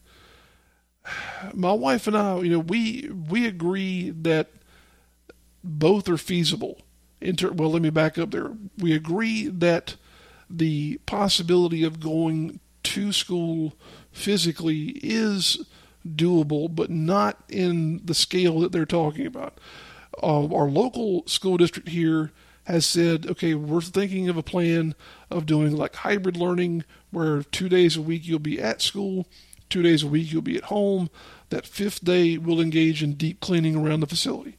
(sighs) My wife and I, you know, we we agree that both are feasible. Inter- well, let me back up there. We agree that the possibility of going to school physically is doable, but not in the scale that they're talking about. Uh, our local school district here has said, okay, we're thinking of a plan of doing like hybrid learning where two days a week you'll be at school, two days a week you'll be at home. That fifth day we'll engage in deep cleaning around the facility.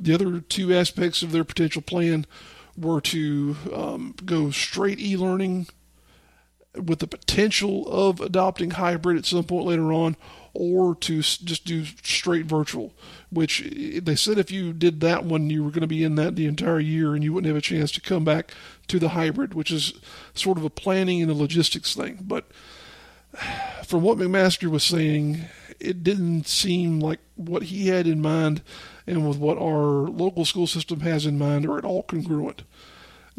The other two aspects of their potential plan were to um, go straight e learning with the potential of adopting hybrid at some point later on, or to just do straight virtual, which they said if you did that one, you were going to be in that the entire year and you wouldn't have a chance to come back to the hybrid, which is sort of a planning and a logistics thing. But from what McMaster was saying, it didn't seem like what he had in mind and with what our local school system has in mind are at all congruent.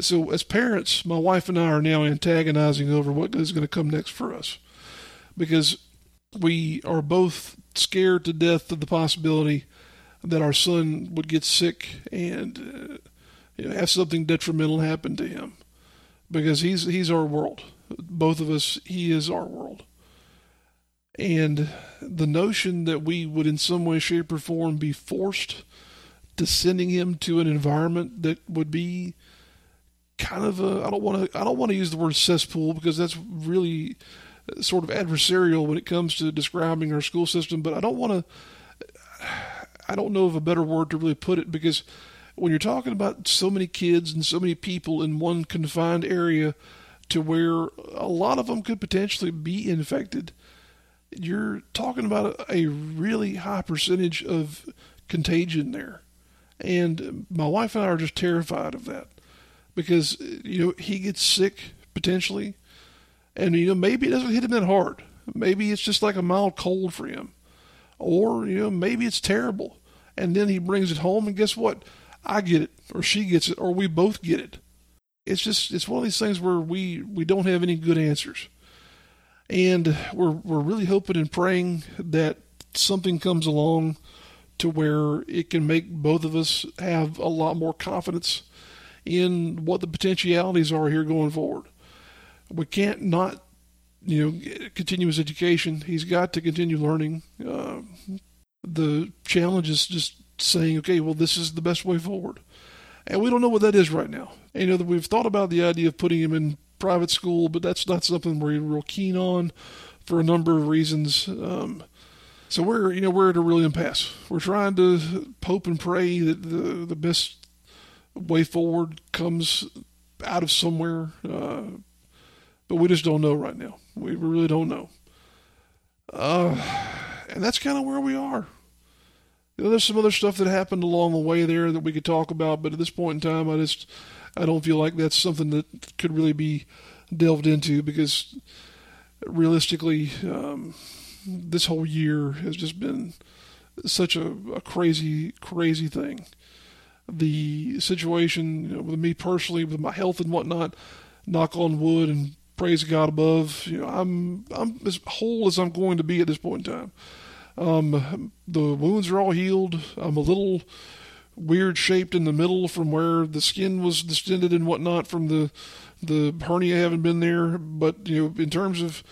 So, as parents, my wife and I are now antagonizing over what is going to come next for us because we are both scared to death of the possibility that our son would get sick and uh, you know, have something detrimental happen to him because he's he's our world. Both of us, he is our world. And the notion that we would in some way, shape, or form be forced to sending him to an environment that would be kind of a I don't want to I don't want to use the word cesspool because that's really uh, sort of adversarial when it comes to describing our school system, but I don't want to I don't know of a better word to really put it because when you're talking about so many kids and so many people in one confined area to where a lot of them could potentially be infected, you're talking about a, a really high percentage of contagion there. And my wife and I are just terrified of that because, you know, he gets sick potentially. And, you know, maybe it doesn't hit him that hard. Maybe it's just like a mild cold for him. Or, you know, maybe it's terrible. And then he brings it home, and guess what? I get it, or she gets it, or we both get it. It's just, it's one of these things where we, we don't have any good answers. And we're, we're really hoping and praying that something comes along to where it can make both of us have a lot more confidence in what the potentialities are here going forward. We can't not, you know, continue his education. He's got to continue learning. Uh, the challenge is just saying, okay, well, this is the best way forward. And we don't know what that is right now. You know, we've thought about the idea of putting him in private school, but that's not something we're real keen on for a number of reasons. Um, so we're you know we're at a real impasse. We're trying to hope and pray that the the best way forward comes out of somewhere, uh, but we just don't know right now. We really don't know. Uh, and that's kind of where we are. You know, there's some other stuff that happened along the way there that we could talk about, but at this point in time, I just I don't feel like that's something that could really be delved into because realistically, um, this whole year has just been such a, a crazy, crazy thing. The situation you know, with me personally, with my health and whatnot, knock on wood and praise God above. You know, I'm I'm as whole as I'm going to be at this point in time. Um, the wounds are all healed. I'm a little weird shaped in the middle from where the skin was distended and whatnot from the the hernia having been there. But you know, in terms of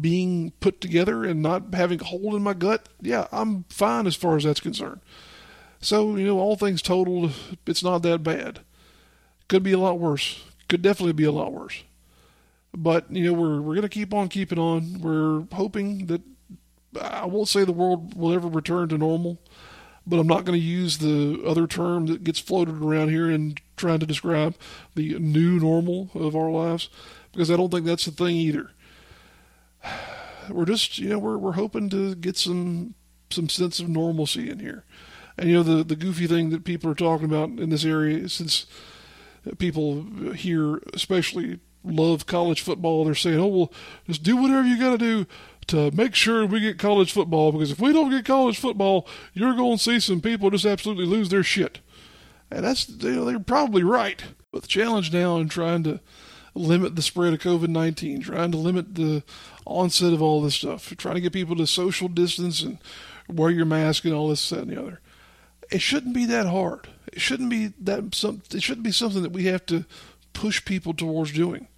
being put together and not having a hole in my gut, yeah, I'm fine as far as that's concerned. So, you know, all things totaled, it's not that bad. Could be a lot worse. Could definitely be a lot worse. But, you know, we're we're gonna keep on keeping on. We're hoping that I won't say the world will ever return to normal, but I'm not going to use the other term that gets floated around here in trying to describe the new normal of our lives because I don't think that's the thing either we're just you know we're we're hoping to get some some sense of normalcy in here. And you know the the goofy thing that people are talking about in this area since people here especially love college football they're saying oh well just do whatever you got to do to make sure we get college football because if we don't get college football you're going to see some people just absolutely lose their shit and that's you know, they're probably right but the challenge now in trying to limit the spread of COVID 19, trying to limit the onset of all this stuff, trying to get people to social distance and wear your mask and all this, that, and the other. It shouldn't be that hard. It shouldn't be that some. It shouldn't be something that we have to push people towards doing.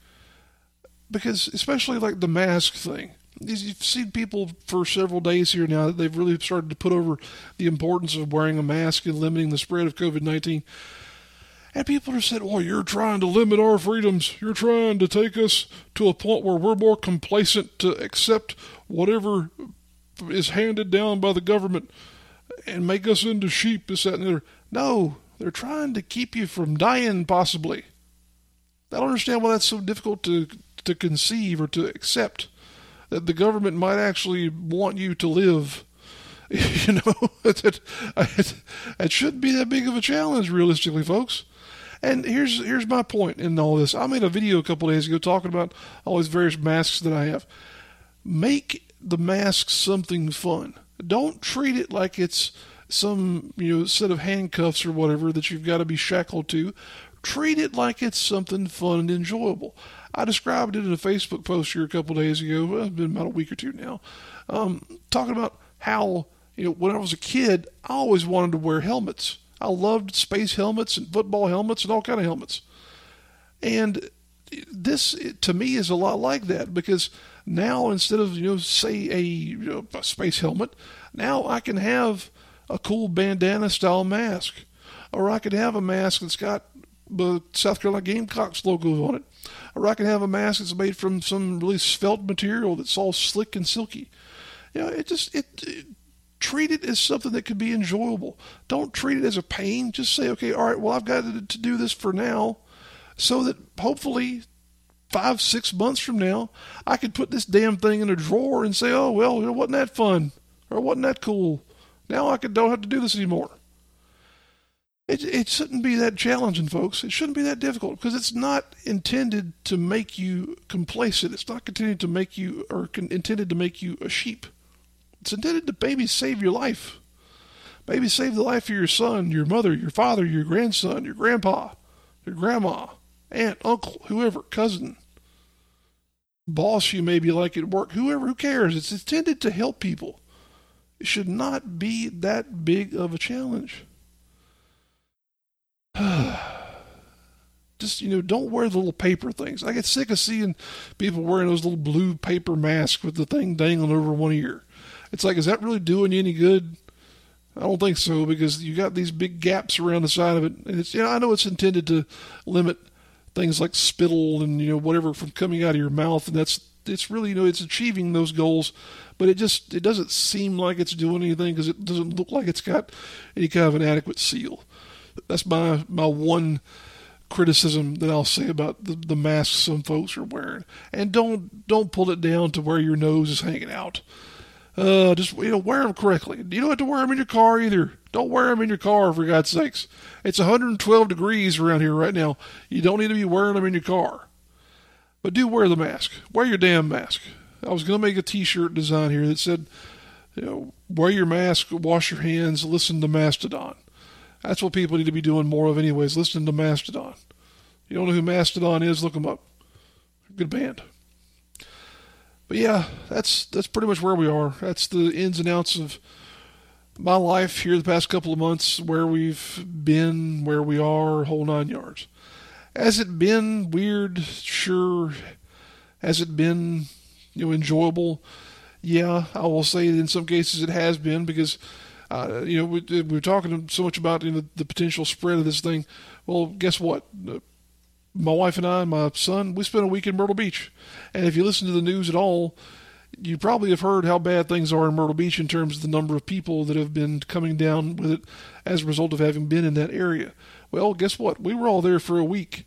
Because especially like the mask thing, you've seen people for several days here now that they've really started to put over the importance of wearing a mask and limiting the spread of COVID nineteen. And people are saying, well, you're trying to limit our freedoms. You're trying to take us to a point where we're more complacent to accept whatever is handed down by the government and make us into sheep, this, that, and the other. No, they're trying to keep you from dying, possibly. I don't understand why that's so difficult to, to conceive or to accept that the government might actually want you to live. (laughs) You know, (laughs) it, it, it shouldn't be that big of a challenge, realistically, folks. And here's here's my point in all this. I made a video a couple days ago talking about all these various masks that I have. Make the mask something fun. Don't treat it like it's some you know set of handcuffs or whatever that you've got to be shackled to. Treat it like it's something fun and enjoyable. I described it in a Facebook post here a couple days ago. Well, it's been about a week or two now, um, talking about how you know when I was a kid, I always wanted to wear helmets. I loved space helmets and football helmets and all kind of helmets. And this to me is a lot like that because now instead of you know say a, you know, a space helmet, now I can have a cool bandana style mask or I could have a mask that's got the South Carolina Gamecocks logo on it, or I can have a mask that's made from some really svelte material that's all slick and silky. You know, it just it, it treat it as something that could be enjoyable. Don't treat it as a pain. Just say, okay, all right, well, I've got to, to do this for now, so that hopefully five, six months from now, I could put this damn thing in a drawer and say, oh well, it wasn't that fun or wasn't that cool. Now I could don't have to do this anymore. It, it shouldn't be that challenging, folks. It shouldn't be that difficult because it's not intended to make you complacent. It's not intended to make you or con- intended to make you a sheep. It's intended to maybe save your life. Maybe save the life of your son, your mother, your father, your grandson, your grandpa, your grandma, aunt, uncle, whoever, cousin, boss you may be like at work, whoever, who cares? It's intended to help people. It should not be that big of a challenge. (sighs) Just, you know, don't wear the little paper things. I get sick of seeing people wearing those little blue paper masks with the thing dangling over one ear. It's like, is that really doing you any good? I don't think so because you got these big gaps around the side of it, and it's you know I know it's intended to limit things like spittle and you know whatever from coming out of your mouth, and that's it's really you know it's achieving those goals, but it just it doesn't seem like it's doing anything because it doesn't look like it's got any kind of an adequate seal. That's my my one criticism that I'll say about the, the masks some folks are wearing, and don't don't pull it down to where your nose is hanging out. Uh, just you know, wear them correctly. You don't have to wear them in your car either. Don't wear them in your car for God's sakes. It's 112 degrees around here right now. You don't need to be wearing them in your car. But do wear the mask. Wear your damn mask. I was to make a T-shirt design here that said, you know, wear your mask, wash your hands, listen to Mastodon. That's what people need to be doing more of, anyways. Listening to Mastodon. You don't know who Mastodon is? Look them up. Good band. But yeah, that's that's pretty much where we are. That's the ins and outs of my life here the past couple of months, where we've been, where we are, whole nine yards. Has it been weird? Sure. Has it been, you know, enjoyable? Yeah, I will say that in some cases it has been because, uh, you know, we, we were talking so much about you know, the potential spread of this thing. Well, guess what? my wife and I and my son, we spent a week in Myrtle Beach. And if you listen to the news at all, you probably have heard how bad things are in Myrtle Beach in terms of the number of people that have been coming down with it as a result of having been in that area. Well, guess what? We were all there for a week.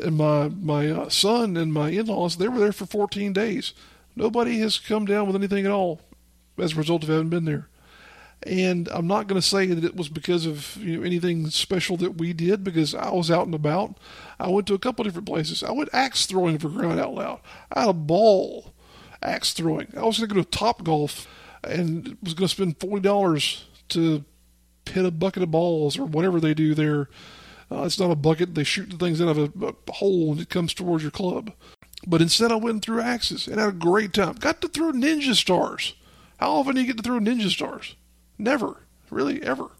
And my my uh, son and my in-laws, they were there for 14 days. Nobody has come down with anything at all as a result of having been there. And I'm not going to say that it was because of you know, anything special that we did because I was out and about. I went to a couple different places. I went axe throwing for crying out loud. I had a ball axe throwing. I was going to go to Top Golf and was going to spend forty dollars to hit a bucket of balls or whatever they do there. Uh, it's not a bucket; they shoot the things out of a, a hole and it comes towards your club. But instead, I went through axes and had a great time. Got to throw ninja stars. How often do you get to throw ninja stars? Never, really, ever.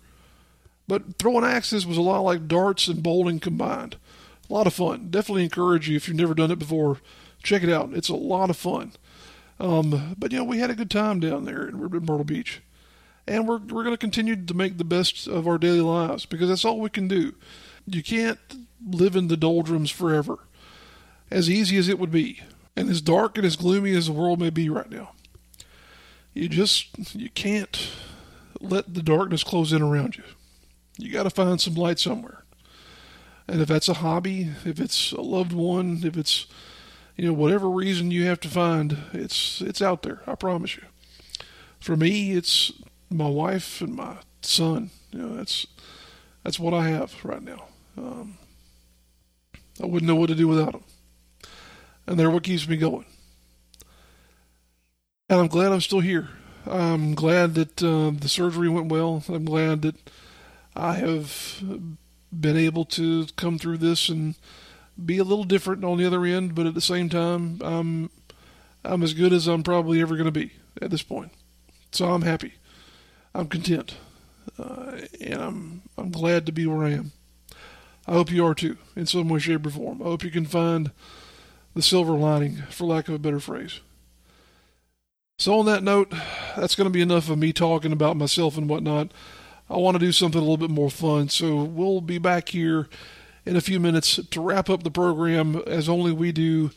But throwing axes was a lot like darts and bowling combined. A lot of fun. Definitely encourage you if you've never done it before. Check it out. It's a lot of fun. Um, but you know, we had a good time down there in Myrtle Beach, and we're we're going to continue to make the best of our daily lives because that's all we can do. You can't live in the doldrums forever, as easy as it would be, and as dark and as gloomy as the world may be right now. You just you can't let the darkness close in around you. You got to find some light somewhere. And if that's a hobby, if it's a loved one, if it's you know whatever reason you have to find, it's it's out there. I promise you. For me, it's my wife and my son. You know, that's that's what I have right now. Um, I wouldn't know what to do without them, and they're what keeps me going. And I'm glad I'm still here. I'm glad that uh, the surgery went well. I'm glad that I have been able to come through this and be a little different on the other end, but at the same time, I'm I'm as good as I'm probably ever going to be at this point. So I'm happy. I'm content, uh, and I'm I'm glad to be where I am. I hope you are too, in some way, shape, or form. I hope you can find the silver lining, for lack of a better phrase. So on that note, that's going to be enough of me talking about myself and whatnot. I want to do something a little bit more fun. So we'll be back here in a few minutes to wrap up the program as only we do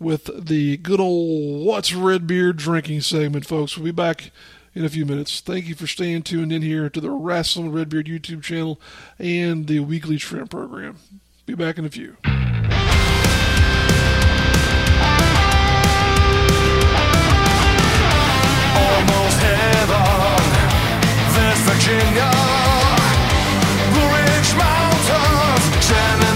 with the good old What's Redbeard drinking segment, folks. We'll be back in a few minutes. Thank you for staying tuned in here to the Rasslin' Redbeard YouTube channel and the weekly trim program. Be back in a few. Virginia, Blue Ridge Mountains, Shenandoah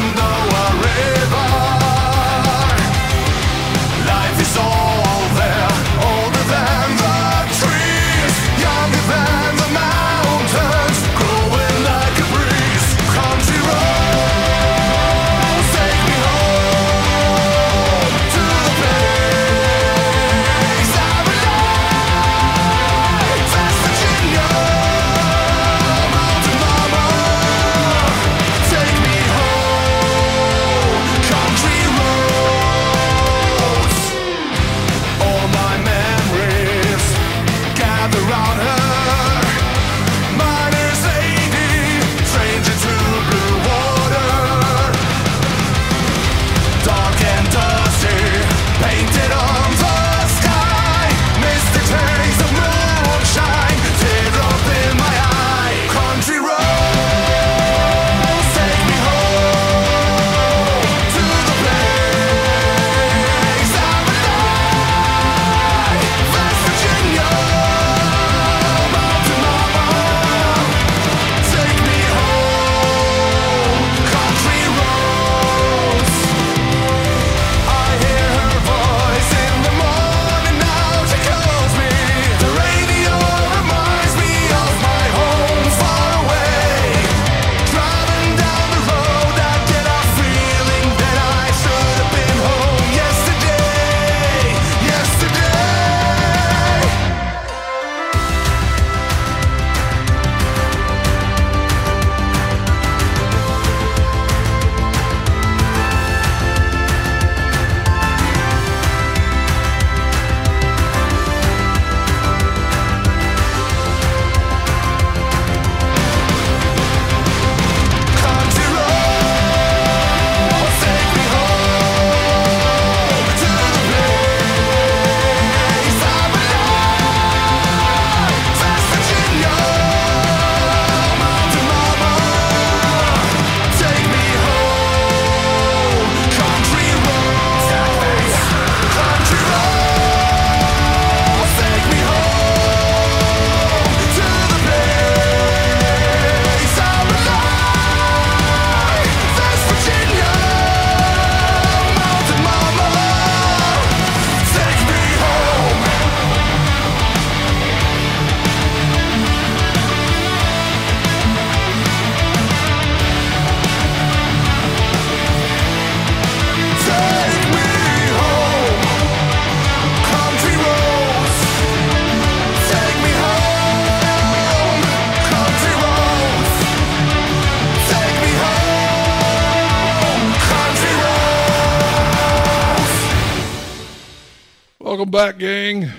back, gang.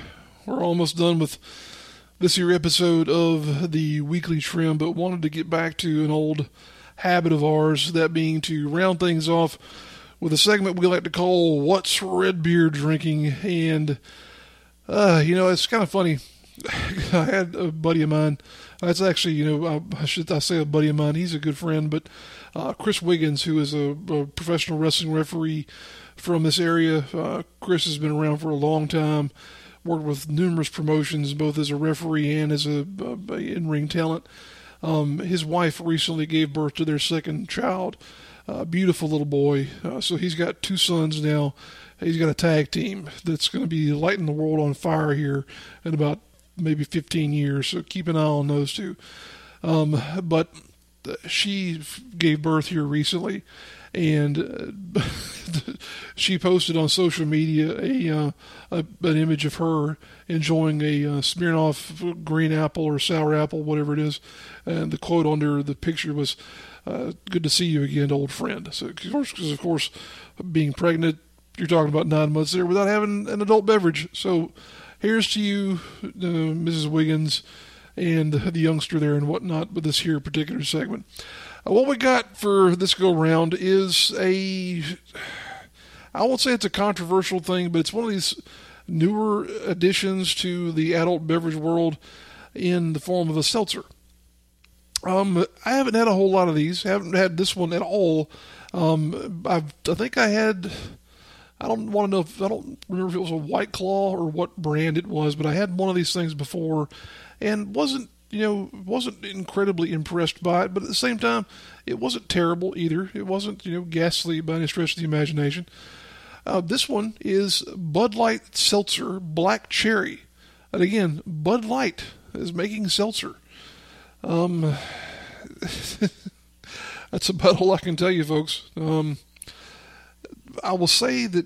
We're almost done with this here episode of the weekly trim, but wanted to get back to an old habit of ours, that being to round things off with a segment we like to call What's Redbeard Drinking? And, uh, you know, it's kind of funny. (laughs) I had a buddy of mine. That's actually, you know, I, I should I say a buddy of mine. He's a good friend, but uh, Chris Wiggins, who is a, a professional wrestling referee from this area. Uh, Chris has been around for a long time. Worked with numerous promotions, both as a referee and as a, a, a in-ring talent. Um, his wife recently gave birth to their second child, a beautiful little boy. Uh, so he's got two sons now. He's got a tag team that's going to be lighting the world on fire here in about maybe 15 years. So keep an eye on those two. Um, but she gave birth here recently, and uh, (laughs) she posted on social media a, uh, a an image of her enjoying a uh, Smirnoff green apple or sour apple, whatever it is, and the quote under the picture was, uh, "Good to see you again, old friend." So, of course, because of course, being pregnant, you're talking about nine months there without having an adult beverage. So, here's to you, uh, Mrs. Wiggins. and the, the youngster there and whatnot with this here particular segment. What we got for this go round is a, I won't say it's a controversial thing, but it's one of these newer additions to the adult beverage world in the form of a seltzer. Um, I haven't had a whole lot of these. haven't had this one at all. Um, I've, I think I had. I don't want to know if I don't remember if it was a White Claw or what brand it was, but I had one of these things before, and wasn't you know wasn't incredibly impressed by it. But at the same time, it wasn't terrible either. It wasn't you know ghastly by any stretch of the imagination. Uh, this one is Bud Light Seltzer Black Cherry, and again, Bud Light is making seltzer. Um, (laughs) that's about all I can tell you, folks. Um, I will say that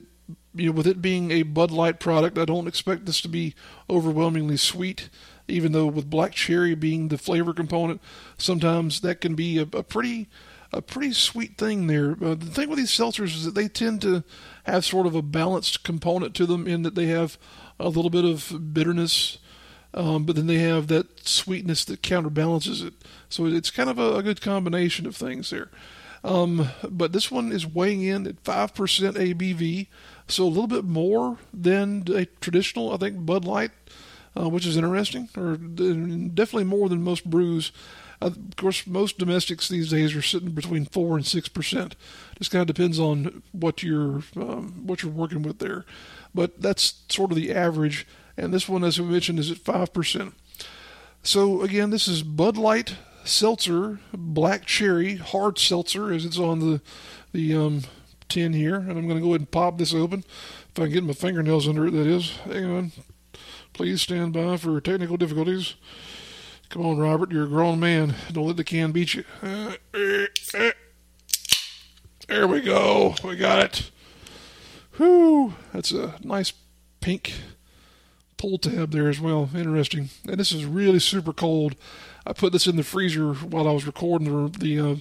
you know, with it being a Bud Light product, I don't expect this to be overwhelmingly sweet. Even though with black cherry being the flavor component, sometimes that can be a, a pretty a pretty sweet thing there. Uh, the thing with these seltzers is that they tend to have sort of a balanced component to them in that they have a little bit of bitterness um, but then they have that sweetness that counterbalances it. So it's kind of a, a good combination of things there. Um, but this one is weighing in at 5% ABV, so a little bit more than a traditional, I think, Bud Light, uh, which is interesting, or definitely more than most brews. Uh, of course, most domestics these days are sitting between four and six percent. Just kind of depends on what you're um, what you're working with there, but that's sort of the average and this one, as we mentioned, is at 5%. So, again, this is Bud Light Seltzer Black Cherry Hard Seltzer, as it's on the, the um, tin here. And I'm going to go ahead and pop this open. If I can get my fingernails under it, that is. Hang on. Please stand by for technical difficulties. Come on, Robert, you're a grown man. Don't let the can beat you. There we go. We got it. Whew. That's a nice pink pull tab there as well. Interesting. And this is really super cold. I put this in the freezer while I was recording the, the uh,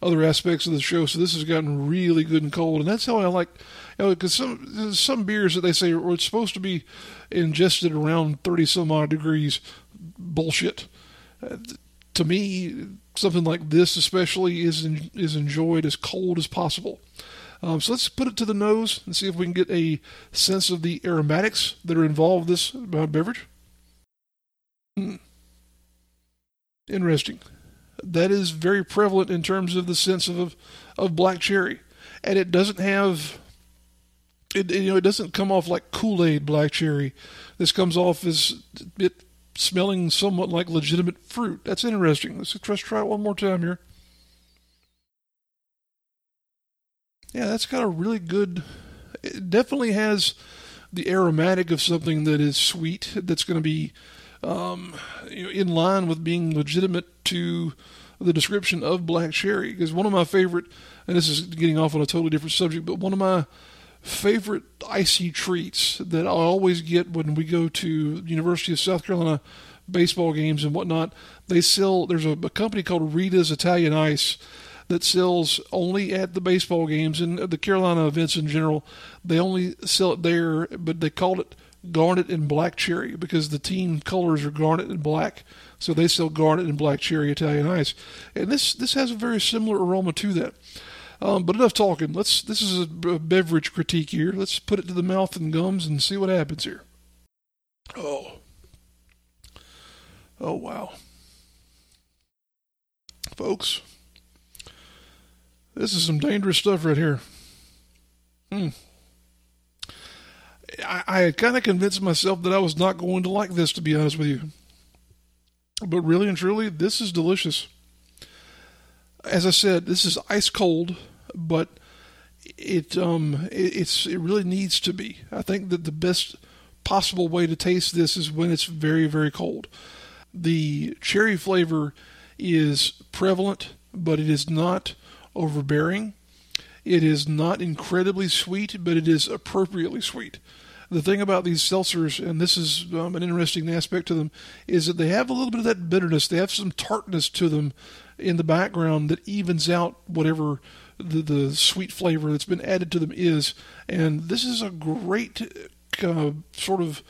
other aspects of the show, so this has gotten really good and cold. And that's how I like, you know, some some beers that they say are supposed to be ingested around thirty some odd degrees. Bullshit. Uh, to me, something like this especially is in, is enjoyed as cold as possible. Um, so let's put it to the nose and see if we can get a sense of the aromatics that are involved in this uh, beverage. Hmm. Interesting. That is very prevalent in terms of the sense of of black cherry, and it doesn't have. It you know it doesn't come off like Kool Aid black cherry. This comes off as it smelling somewhat like legitimate fruit. That's interesting. Let's, let's try it one more time here. Yeah, that's got a really good. It definitely has the aromatic of something that is sweet. That's going to be um, you know, in line with being legitimate to the description of black cherry. Because one of my favorite, and this is getting off on a totally different subject, but one of my favorite icy treats that I always get when we go to University of South Carolina baseball games and whatnot. They sell. There's a, a company called Rita's Italian Ice that sells only at the baseball games and the Carolina events in general. They only sell it there, but they call it garnet and black cherry because the team colors are garnet and black. So they sell garnet and black cherry Italian ice, and this this has a very similar aroma to that. Um, but enough talking. Let's. This is a beverage critique here. Let's put it to the mouth and gums and see what happens here. Oh. Oh wow. Folks, this is some dangerous stuff right here. Hmm. I, I had kind of convinced myself that I was not going to like this, to be honest with you. But really and truly, this is delicious. As I said, this is ice cold, but it um it, it's it really needs to be. I think that the best possible way to taste this is when it's very very cold. The cherry flavor is prevalent, but it is not overbearing. It is not incredibly sweet, but it is appropriately sweet. The thing about these seltzers, and this is um, an interesting aspect to them, is that they have a little bit of that bitterness. They have some tartness to them in the background that evens out whatever the, the sweet flavor that's been added to them is. And this is a great uh, sort of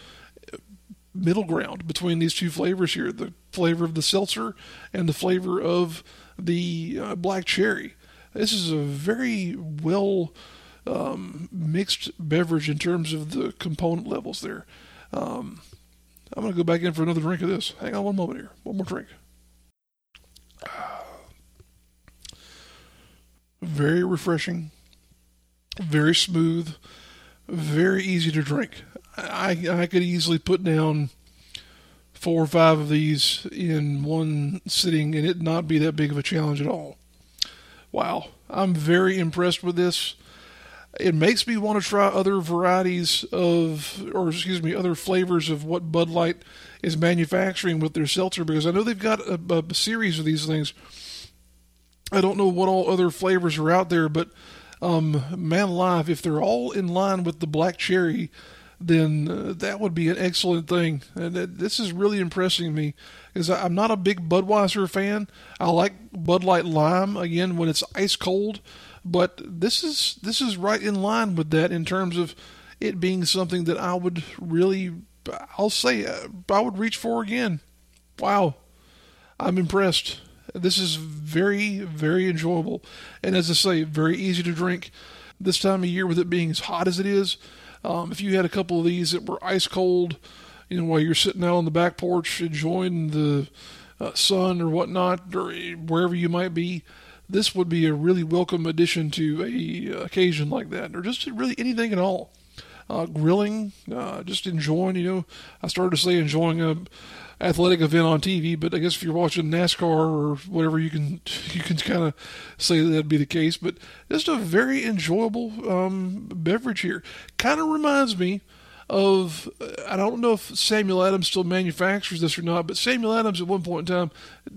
middle ground between these two flavors here the flavor of the seltzer and the flavor of the uh, black cherry. This is a very well um, mixed beverage in terms of the component levels there. Um, I'm going to go back in for another drink of this. Hang on one moment here. One more drink. Very refreshing, very smooth, very easy to drink. I, I could easily put down four or five of these in one sitting and it not be that big of a challenge at all. Wow, I'm very impressed with this. It makes me want to try other varieties of, or excuse me, other flavors of what Bud Light is manufacturing with their seltzer because I know they've got a, a series of these things. I don't know what all other flavors are out there, but um, man alive, if they're all in line with the black cherry, then uh, that would be an excellent thing. And uh, this is really impressing me because I'm not a big Budweiser fan. I like Bud Light Lime again when it's ice cold, but this is this is right in line with that in terms of it being something that I would really, I'll say, uh, I would reach for again. Wow, I'm impressed. This is very, very enjoyable. And as I say, very easy to drink. This time of year, with it being as hot as it is, um, if you had a couple of these that were ice cold, you know, while you're sitting out on the back porch enjoying the uh, sun or whatnot, or wherever you might be, this would be a really welcome addition to a uh, occasion like that, or just really anything at all. Uh, grilling, uh, just enjoying. You know, I started to say enjoying a athletic event on TV, but I guess if you're watching NASCAR or whatever, you can (laughs) you can kind of say that that'd be the case. But just a very enjoyable um, beverage here. Kind of reminds me of I don't know if Samuel Adams still manufactures this or not, but Samuel Adams at one point in time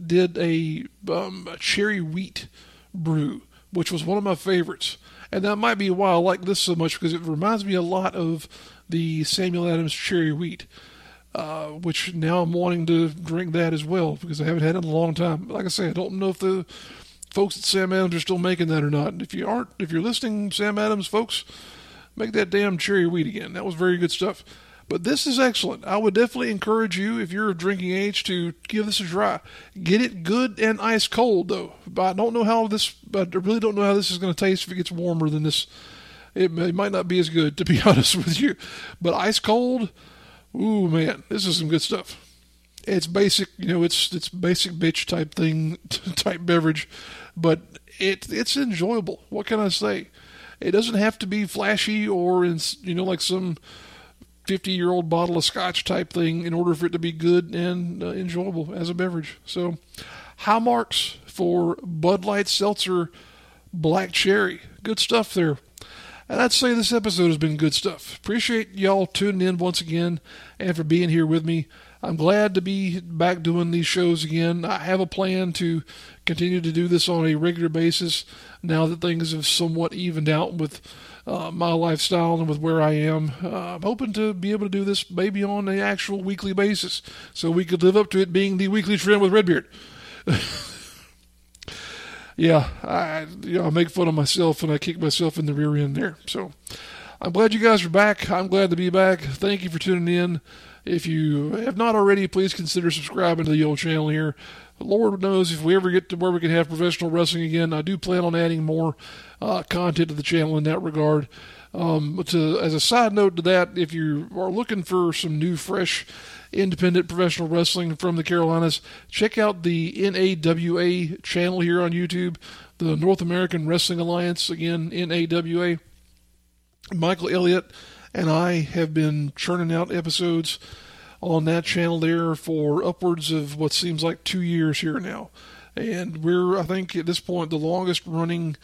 did a, um, a cherry wheat brew, which was one of my favorites. And that might be why I like this so much because it reminds me a lot of the Samuel Adams cherry wheat uh, which now I'm wanting to drink that as well because I haven't had it in a long time. Like I say, I don't know if the folks at Sam Adams are still making that or not. And if you aren't, if you're listening, Sam Adams folks, make that damn cherry wheat again. That was very good stuff. But this is excellent. I would definitely encourage you, if you're of drinking age, to give this a try. Get it good and ice cold, though. But I don't know how this. But I really don't know how this is going to taste if it gets warmer than this. It, it might not be as good, to be (laughs) honest with you. But ice cold, Ooh man, this is some good stuff. It's basic, you know, it's it's basic bitch type thing, (laughs) type beverage, but it it's enjoyable. What can I say? It doesn't have to be flashy or in, you know like some 50 year old bottle of scotch type thing in order for it to be good and uh, enjoyable as a beverage. So, high marks for Bud Light Seltzer Black Cherry. Good stuff there. And I'd say this episode has been good stuff. Appreciate y'all tuning in once again and for being here with me. I'm glad to be back doing these shows again. I have a plan to continue to do this on a regular basis now that things have somewhat evened out with uh, my lifestyle and with where I am. Uh, I'm hoping to be able to do this maybe on an actual weekly basis so we could live up to it being the weekly trim with Redbeard. (laughs) yeah, I you know I make fun of myself and I kick myself in the rear end there. So I'm glad you guys are back. I'm glad to be back. Thank you for tuning in. If you have not already, please consider subscribing to the old channel here. Lord knows if we ever get to where we can have professional wrestling again, I do plan on adding more uh, content to the channel in that regard. Um, to, as a side note to that, if you are looking for some new, fresh, independent professional wrestling from the Carolinas, check out the NAWA channel here on YouTube, the North American Wrestling Alliance, again, NAWA. Michael Elliott and I have been churning out episodes on that channel there for upwards of what seems like two years here now. And we're, I think, at this point, the longest running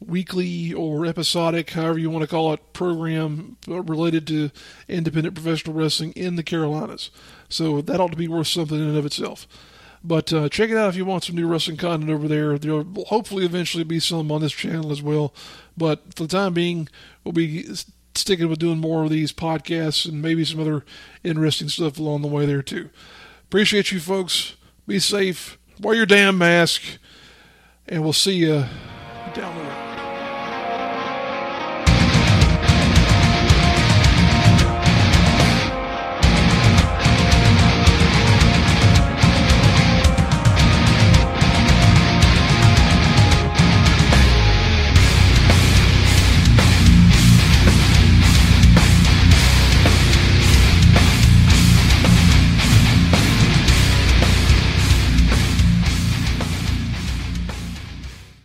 weekly or episodic, however you want to call it, program related to independent professional wrestling in the Carolinas. So that ought to be worth something in and of itself. But uh, check it out if you want some new wrestling content over there. There will hopefully eventually be some on this channel as well. But for the time being, we'll be sticking with doing more of these podcasts and maybe some other interesting stuff along the way there too. Appreciate you folks. Be safe. Wear your damn mask. And we'll see you down the